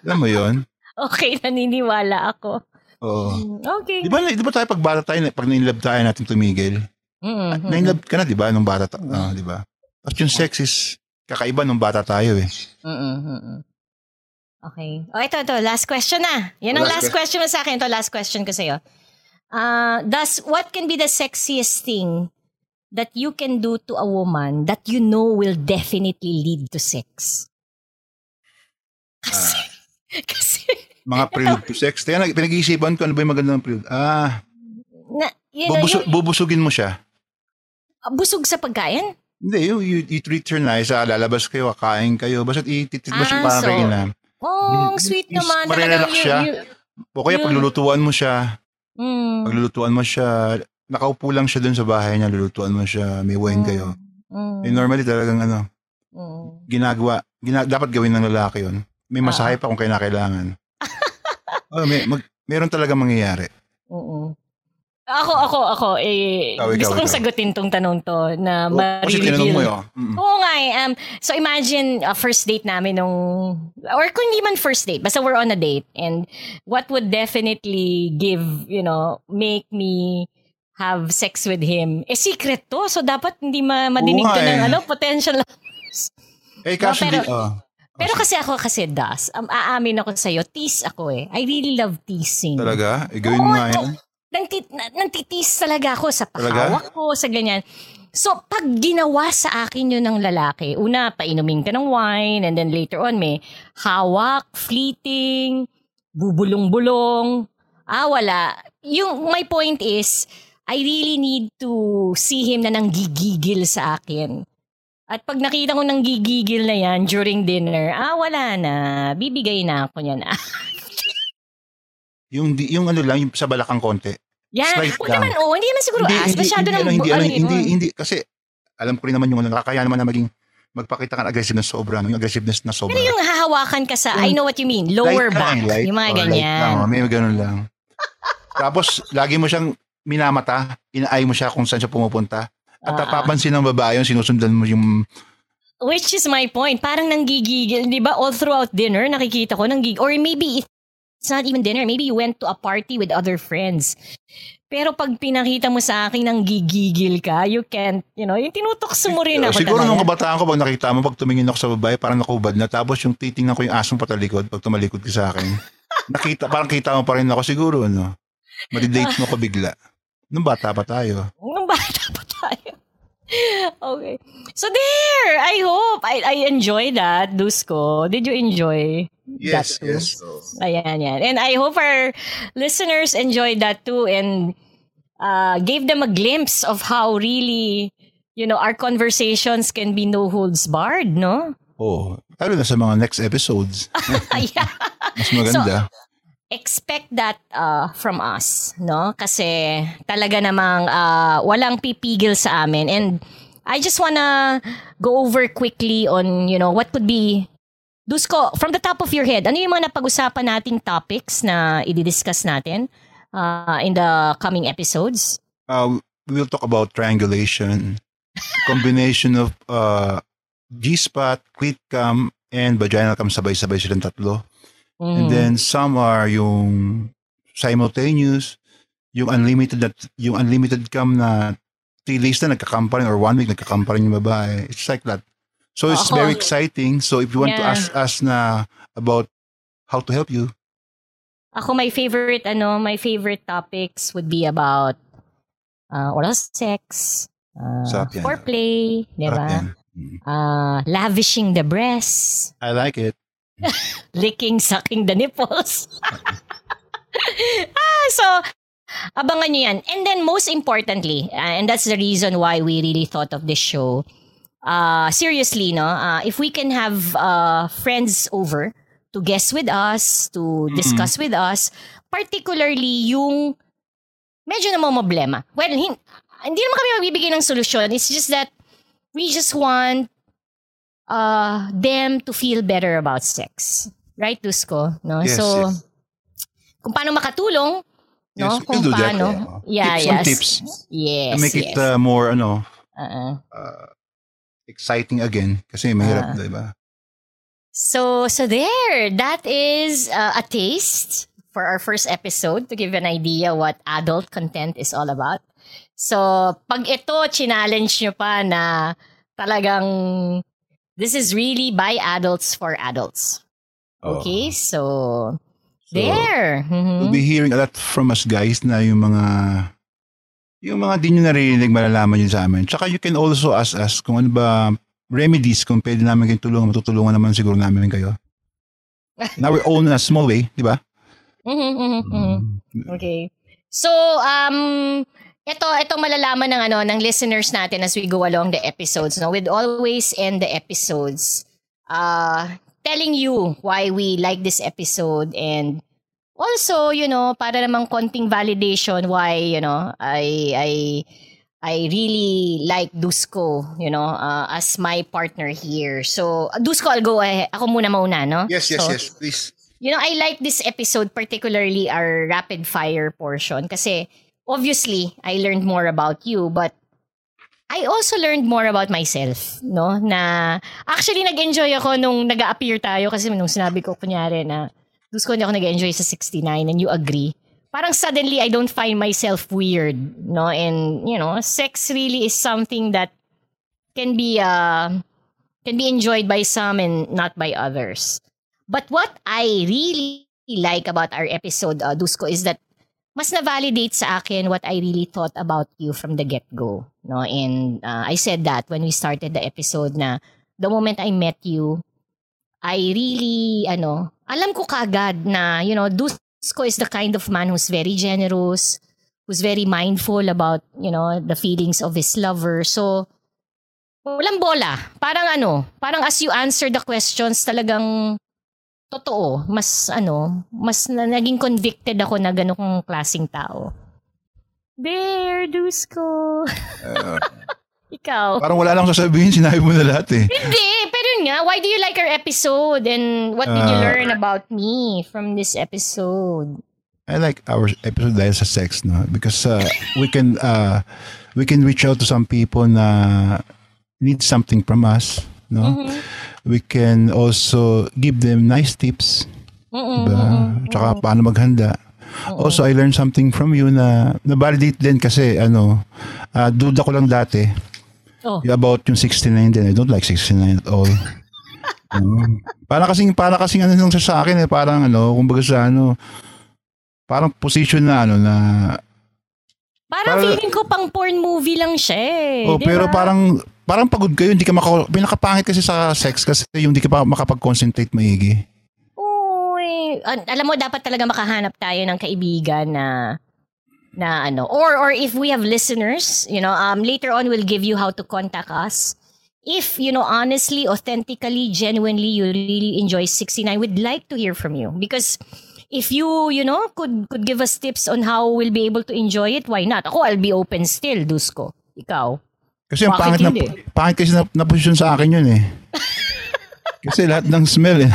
S5: Alam mo yon
S4: Okay, naniniwala ako.
S5: Oo.
S4: Mm, Okay.
S5: Di ba, di ba tayo pag bata tayo, pag nainlove tayo natin tumigil?
S4: Mm, mm,
S5: Nainlove ka na, di ba, nung bata tayo, di ba? At yung sex is kakaiba nung bata tayo eh.
S4: mm, mm, mm, mm. Okay. O, ito, ito. Last question na. Yan ang last,
S5: Last
S4: question mo sa akin. Ito, last question ko sa'yo. Uh, does, what can be the sexiest thing that you can do to a woman that you know will definitely lead to sex? Kasi, kasi,
S5: Mga prelude to sex. Kaya nag- pinag-iisipan ko ano ba yung magandang prelude. Ah,
S4: na, you know,
S5: bubusu-
S4: yung-
S5: bubusugin mo siya.
S4: busog sa pagkain?
S5: Hindi, you, you, you treat her nice. Ah, lalabas kayo, kakain kayo. Basta ititreat mo siya
S4: Ah,
S5: parang
S4: so,
S5: kayo na.
S4: Oh, sweet naman. Talagang
S5: siya.
S4: you-
S5: O kaya paglulutuan mo siya.
S4: Mm.
S5: Paglulutuan mo siya. Nakaupo lang siya dun sa bahay niya. Lulutuan mo siya. May wine kayo.
S4: Mm.
S5: Eh, normally talagang ano,
S4: Mm.
S5: ginagawa. Gina, dapat gawin ng lalaki yon. May masahe pa kung kailangan. Oh, may, mag, meron talaga mangyayari.
S4: Oo. Ako, ako, ako, eh,
S5: Ikaw, ikaw,
S4: gusto kong
S5: ikaw.
S4: sagutin tong tanong to na
S5: O, kasi tinanong mo
S4: ma-reveal.
S5: yun. Mm.
S4: Oo nga eh. Um, so imagine a first date namin nung, or kung hindi man first date, basta we're on a date. And what would definitely give, you know, make me have sex with him, eh secret to. So dapat hindi ma- madinig to
S5: nga
S4: ng
S5: eh.
S4: ano, potential
S5: Eh, kaso
S4: No, pero-
S5: di, oh.
S4: Pero kasi ako kasi das, um, aamin ako sa'yo, tease ako eh. I really love teasing.
S5: Talaga? Eh, gawin mo nga yan.
S4: Nantit, na- nantitiis talaga ako sa
S5: Talaga?
S4: pahawak ko, sa ganyan. So, pag ginawa sa akin yun ng lalaki, una, painumin ka ng wine, and then later on, may hawak, fleeting, bubulong-bulong. Ah, wala. Yung, my point is, I really need to see him na nanggigigil sa akin. At pag nakita ko nang gigigil na yan during dinner, ah, wala na. Bibigay na ako niyan.
S5: Yung, yung ano lang, yung sa balakang konti.
S4: Yan.
S5: Slight
S4: Huwag
S5: lang.
S4: naman, oh, hindi naman siguro as. Masyado
S5: hindi,
S4: ng,
S5: ano, hindi,
S4: ano,
S5: ano, hindi, hindi, kasi alam ko rin naman yung ano, nakakaya naman na maging magpakita ka ng aggressiveness sobra, no? yung aggressiveness na sobra.
S4: Pero yung hahawakan ka sa, I know what you mean, lower
S5: Light
S4: back.
S5: lang, light.
S4: yung mga
S5: Oh, light
S4: ganyan.
S5: lang, oh, may ganun lang. Tapos, lagi mo siyang minamata, inaay mo siya kung saan siya pumupunta. At napapansin ng babae yung sinusundan mo yung
S4: Which is my point. Parang nanggigigil, di ba? All throughout dinner, nakikita ko nanggigil. Or maybe it's not even dinner. Maybe you went to a party with other friends. Pero pag pinakita mo sa akin nang gigigil ka, you can't, you know, yung tinutokso mo rin ako
S5: Siguro
S4: talaga.
S5: nung kabataan ko, pag nakita mo, pag tumingin ako sa babae, parang nakubad na. Tapos yung titingnan ko yung asong patalikod, pag tumalikod ka sa akin. nakita, parang kita mo pa rin ako siguro, ano. Madidate mo ko bigla. Nung bata pa tayo.
S4: Nung bata pa tayo. Okay. So there, I hope. I, I enjoy that, Dusko. Did you enjoy that too? Ayan, yan. And I hope our listeners enjoyed that too and uh, gave them a glimpse of how really, you know, our conversations can be no holds barred, no?
S5: Oh, lalo na sa mga next episodes.
S4: yeah.
S5: Mas maganda.
S4: Expect that uh, from us, no? Kasi talaga namang uh, walang pipigil sa amin. And I just wanna go over quickly on, you know, what could be Dusko, from the top of your head, ano yung mga napag-usapan nating topics na i-discuss natin uh, in the coming episodes?
S5: Uh, we will talk about triangulation, combination of uh, G-spot, clit cam, and vaginal cam sabay-sabay silang tatlo. And
S4: Mm.
S5: then some are yung simultaneous, yung unlimited na, yung unlimited cam na three days na nagkakam pa rin or one week nagkakam pa rin yung babae. It's like that. So it's
S4: Ako-
S5: very exciting. So if you want to
S4: Yeah.
S5: ask us na about how to help you,
S4: Ako, my favorite, ano, my favorite topics would be about uh, oral sex, uh, foreplay, di ba? Uh, lavishing the breasts,
S5: I like it.
S4: licking, sucking the nipples. ah, so, abangan nyo yan. And then, most importantly, uh, and that's the reason why we really thought of this show, uh, seriously, no, uh, if we can have uh, friends over to guest with us, to discuss with us, particularly yung medyo na problema. Well, hin- hindi naman kami magbibigay ng solusyon. It's just that we just want uh, them to feel better about sex. Right, Dusko? No?
S5: Yes,
S4: so,
S5: yes.
S4: kung paano makatulong, no?
S5: Yes, we
S4: kung
S5: do that.
S4: paano.
S5: Oo.
S4: Yeah,
S5: tips
S4: yes.
S5: tips
S4: Yes,
S5: to make
S4: yes.
S5: it uh, more ano
S4: Uh-uh.
S5: uh, exciting again kasi mahirap,
S4: Ah.
S5: 'di ba?
S4: So, so there. That is uh, a taste for our first episode to give an idea what adult content is all about. So, pag ito, challenge nyo pa na talagang this is really by adults for adults. Okay? So,
S5: Oh. So,
S4: there. Mhm.
S5: You'll be hearing a lot from us guys na yung mga yung mga di nyo narinig malalaman yun sa amin. Tsaka you can also ask us kung ano ba remedies kung pwede namin kayong tulungan. Matutulungan naman siguro namin kayo. Now we're own in a small way, di ba?
S4: Mhm, mhm, mhm. Okay. So, um, ito, itong malalaman ng ano, ng listeners natin as we go along the episodes, no? We'd always end the episodes, uh, telling you why we like this episode and also, you know, para namang konting validation why, you know, I, I, I really like Dusko, you know, uh, as my partner here. So, Dusko, I'll go ahead. Ako muna mauna, no? So,
S5: please.
S4: You know, I like this episode, particularly our rapid fire portion, kasi obviously, I learned more about you, but I also learned more about myself, no? Na, actually, nag-enjoy ako nung nag appear tayo kasi nung sinabi ko, kunyari, na gusto ko hindi ako nag-enjoy sa 69 and you agree. Parang suddenly, I don't find myself weird, no? And, you know, sex really is something that can be, uh, can be enjoyed by some and not by others. But what I really like about our episode, uh, Dusko, is that mas na-validate sa akin what I really thought about you from the get-go. No? And uh, I said that when we started the episode na the moment I met you, I really, ano, alam ko kagad na, you know, Dusko is the kind of man who's very generous, who's very mindful about, you know, the feelings of his lover. So, walang bola. Parang ano, parang as you answer the questions, talagang Totoo. Mas, ano, mas na, naging convicted ako na ganong klaseng tao. Bear, Dusko. Ikaw.
S5: Parang wala lang sasabihin, sinabi mo na lahat eh.
S4: Hindi, pero yun nga, why do you like our episode? And what did you
S5: Uh,
S4: learn about me from this episode?
S5: I like our episode dahil sa sex, no? Because uh, we can uh, we can reach out to some people na need something from us, no? We can also give them nice tips, diba? Tsaka paano maghanda. Also, I learned something from you na na-validate din kasi ano, uh, duda ko lang dati
S4: Oh.
S5: about yung 69 din. I don't like 69 at all. Um, para kasing para kasing ano lang siya sa akin eh parang ano kumbaga sa ano parang position na ano na
S4: Parang
S5: Para-
S4: feeling ko pang porn movie lang siya eh.
S5: oh
S4: di
S5: pero parang parang pagod kayo hindi ka maka pinakapangit kasi sa sex kasi yung hindi ka pa makapag-concentrate maigi.
S4: Uy, alam mo dapat talaga makahanap tayo ng kaibigan na na ano or or if we have listeners, you know, um later on we'll give you how to contact us. If you know honestly, authentically, genuinely you really enjoy 69, we'd like to hear from you because if you, you know, could could give us tips on how we'll be able to enjoy it, why not? Ako, I'll be open still, Dusko. Ikaw.
S5: Kasi ang
S4: Bakit
S5: pangit na, pangit kasi na, na posisyon sa akin yun eh. kasi lahat ng smell eh.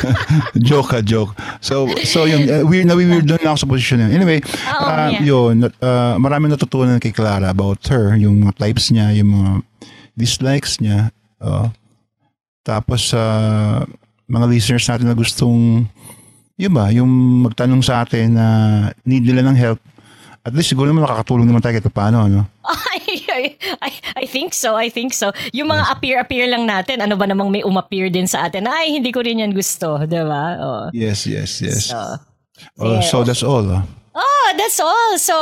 S5: joke ka, joke. So, so yun, uh, weird, nawi-weird doon ako sa posisyon yun. Anyway,
S4: Oo,
S5: uh,
S4: yeah.
S5: yun, uh, maraming natutunan kay Clara about her, yung mga types niya, yung mga dislikes niya. Oh. Tapos, sa mga listeners natin na gustong, yun ba, yung magtanong sa atin na need nila ng help, at least siguro naman nakakatulong naman tayo kahit paano, ano?
S4: I, I, I, I think so, I think so. Yung mga appear-appear lang natin, ano ba namang may umappear din sa atin? Ay, hindi ko rin yan gusto, di ba? Oh.
S5: Yes, yes, yes.
S4: So,
S5: Oh, so that's all. ah.
S4: oh, that's all. So,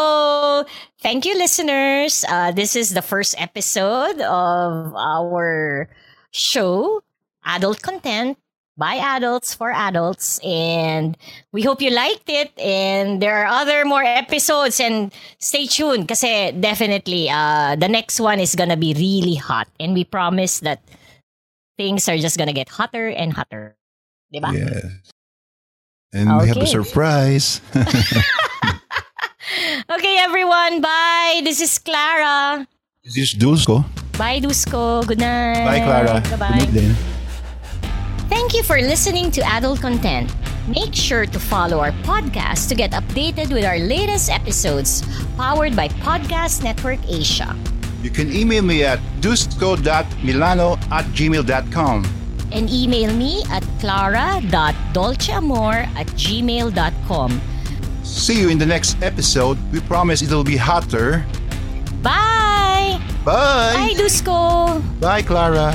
S4: thank you, listeners. Uh, this is the first episode of our show, Adult Content by adults for adults and we hope you liked it. And there are other more episodes and stay tuned kasi definitely uh the next one is gonna be really hot. And we promise that things are just gonna get hotter and hotter. Diba?
S5: Yes. And we have a surprise.
S4: okay everyone. Bye. This is Clara.
S5: This is Dusko
S4: bye Dusko good night.
S5: Bye, Clara.
S4: bye
S5: Good
S4: bye. Thank you for listening to Adult Content. Make sure to follow our podcast to get updated with our latest episodes, powered by Podcast Network Asia.
S5: You can email me at dusco.milano at gmail.com.
S4: And email me at clara.dolceamor at gmail.com.
S5: See you in the next episode. We promise it'll be hotter.
S4: Bye! Bye,
S5: Bye!
S4: Dusko!
S5: Bye, Clara.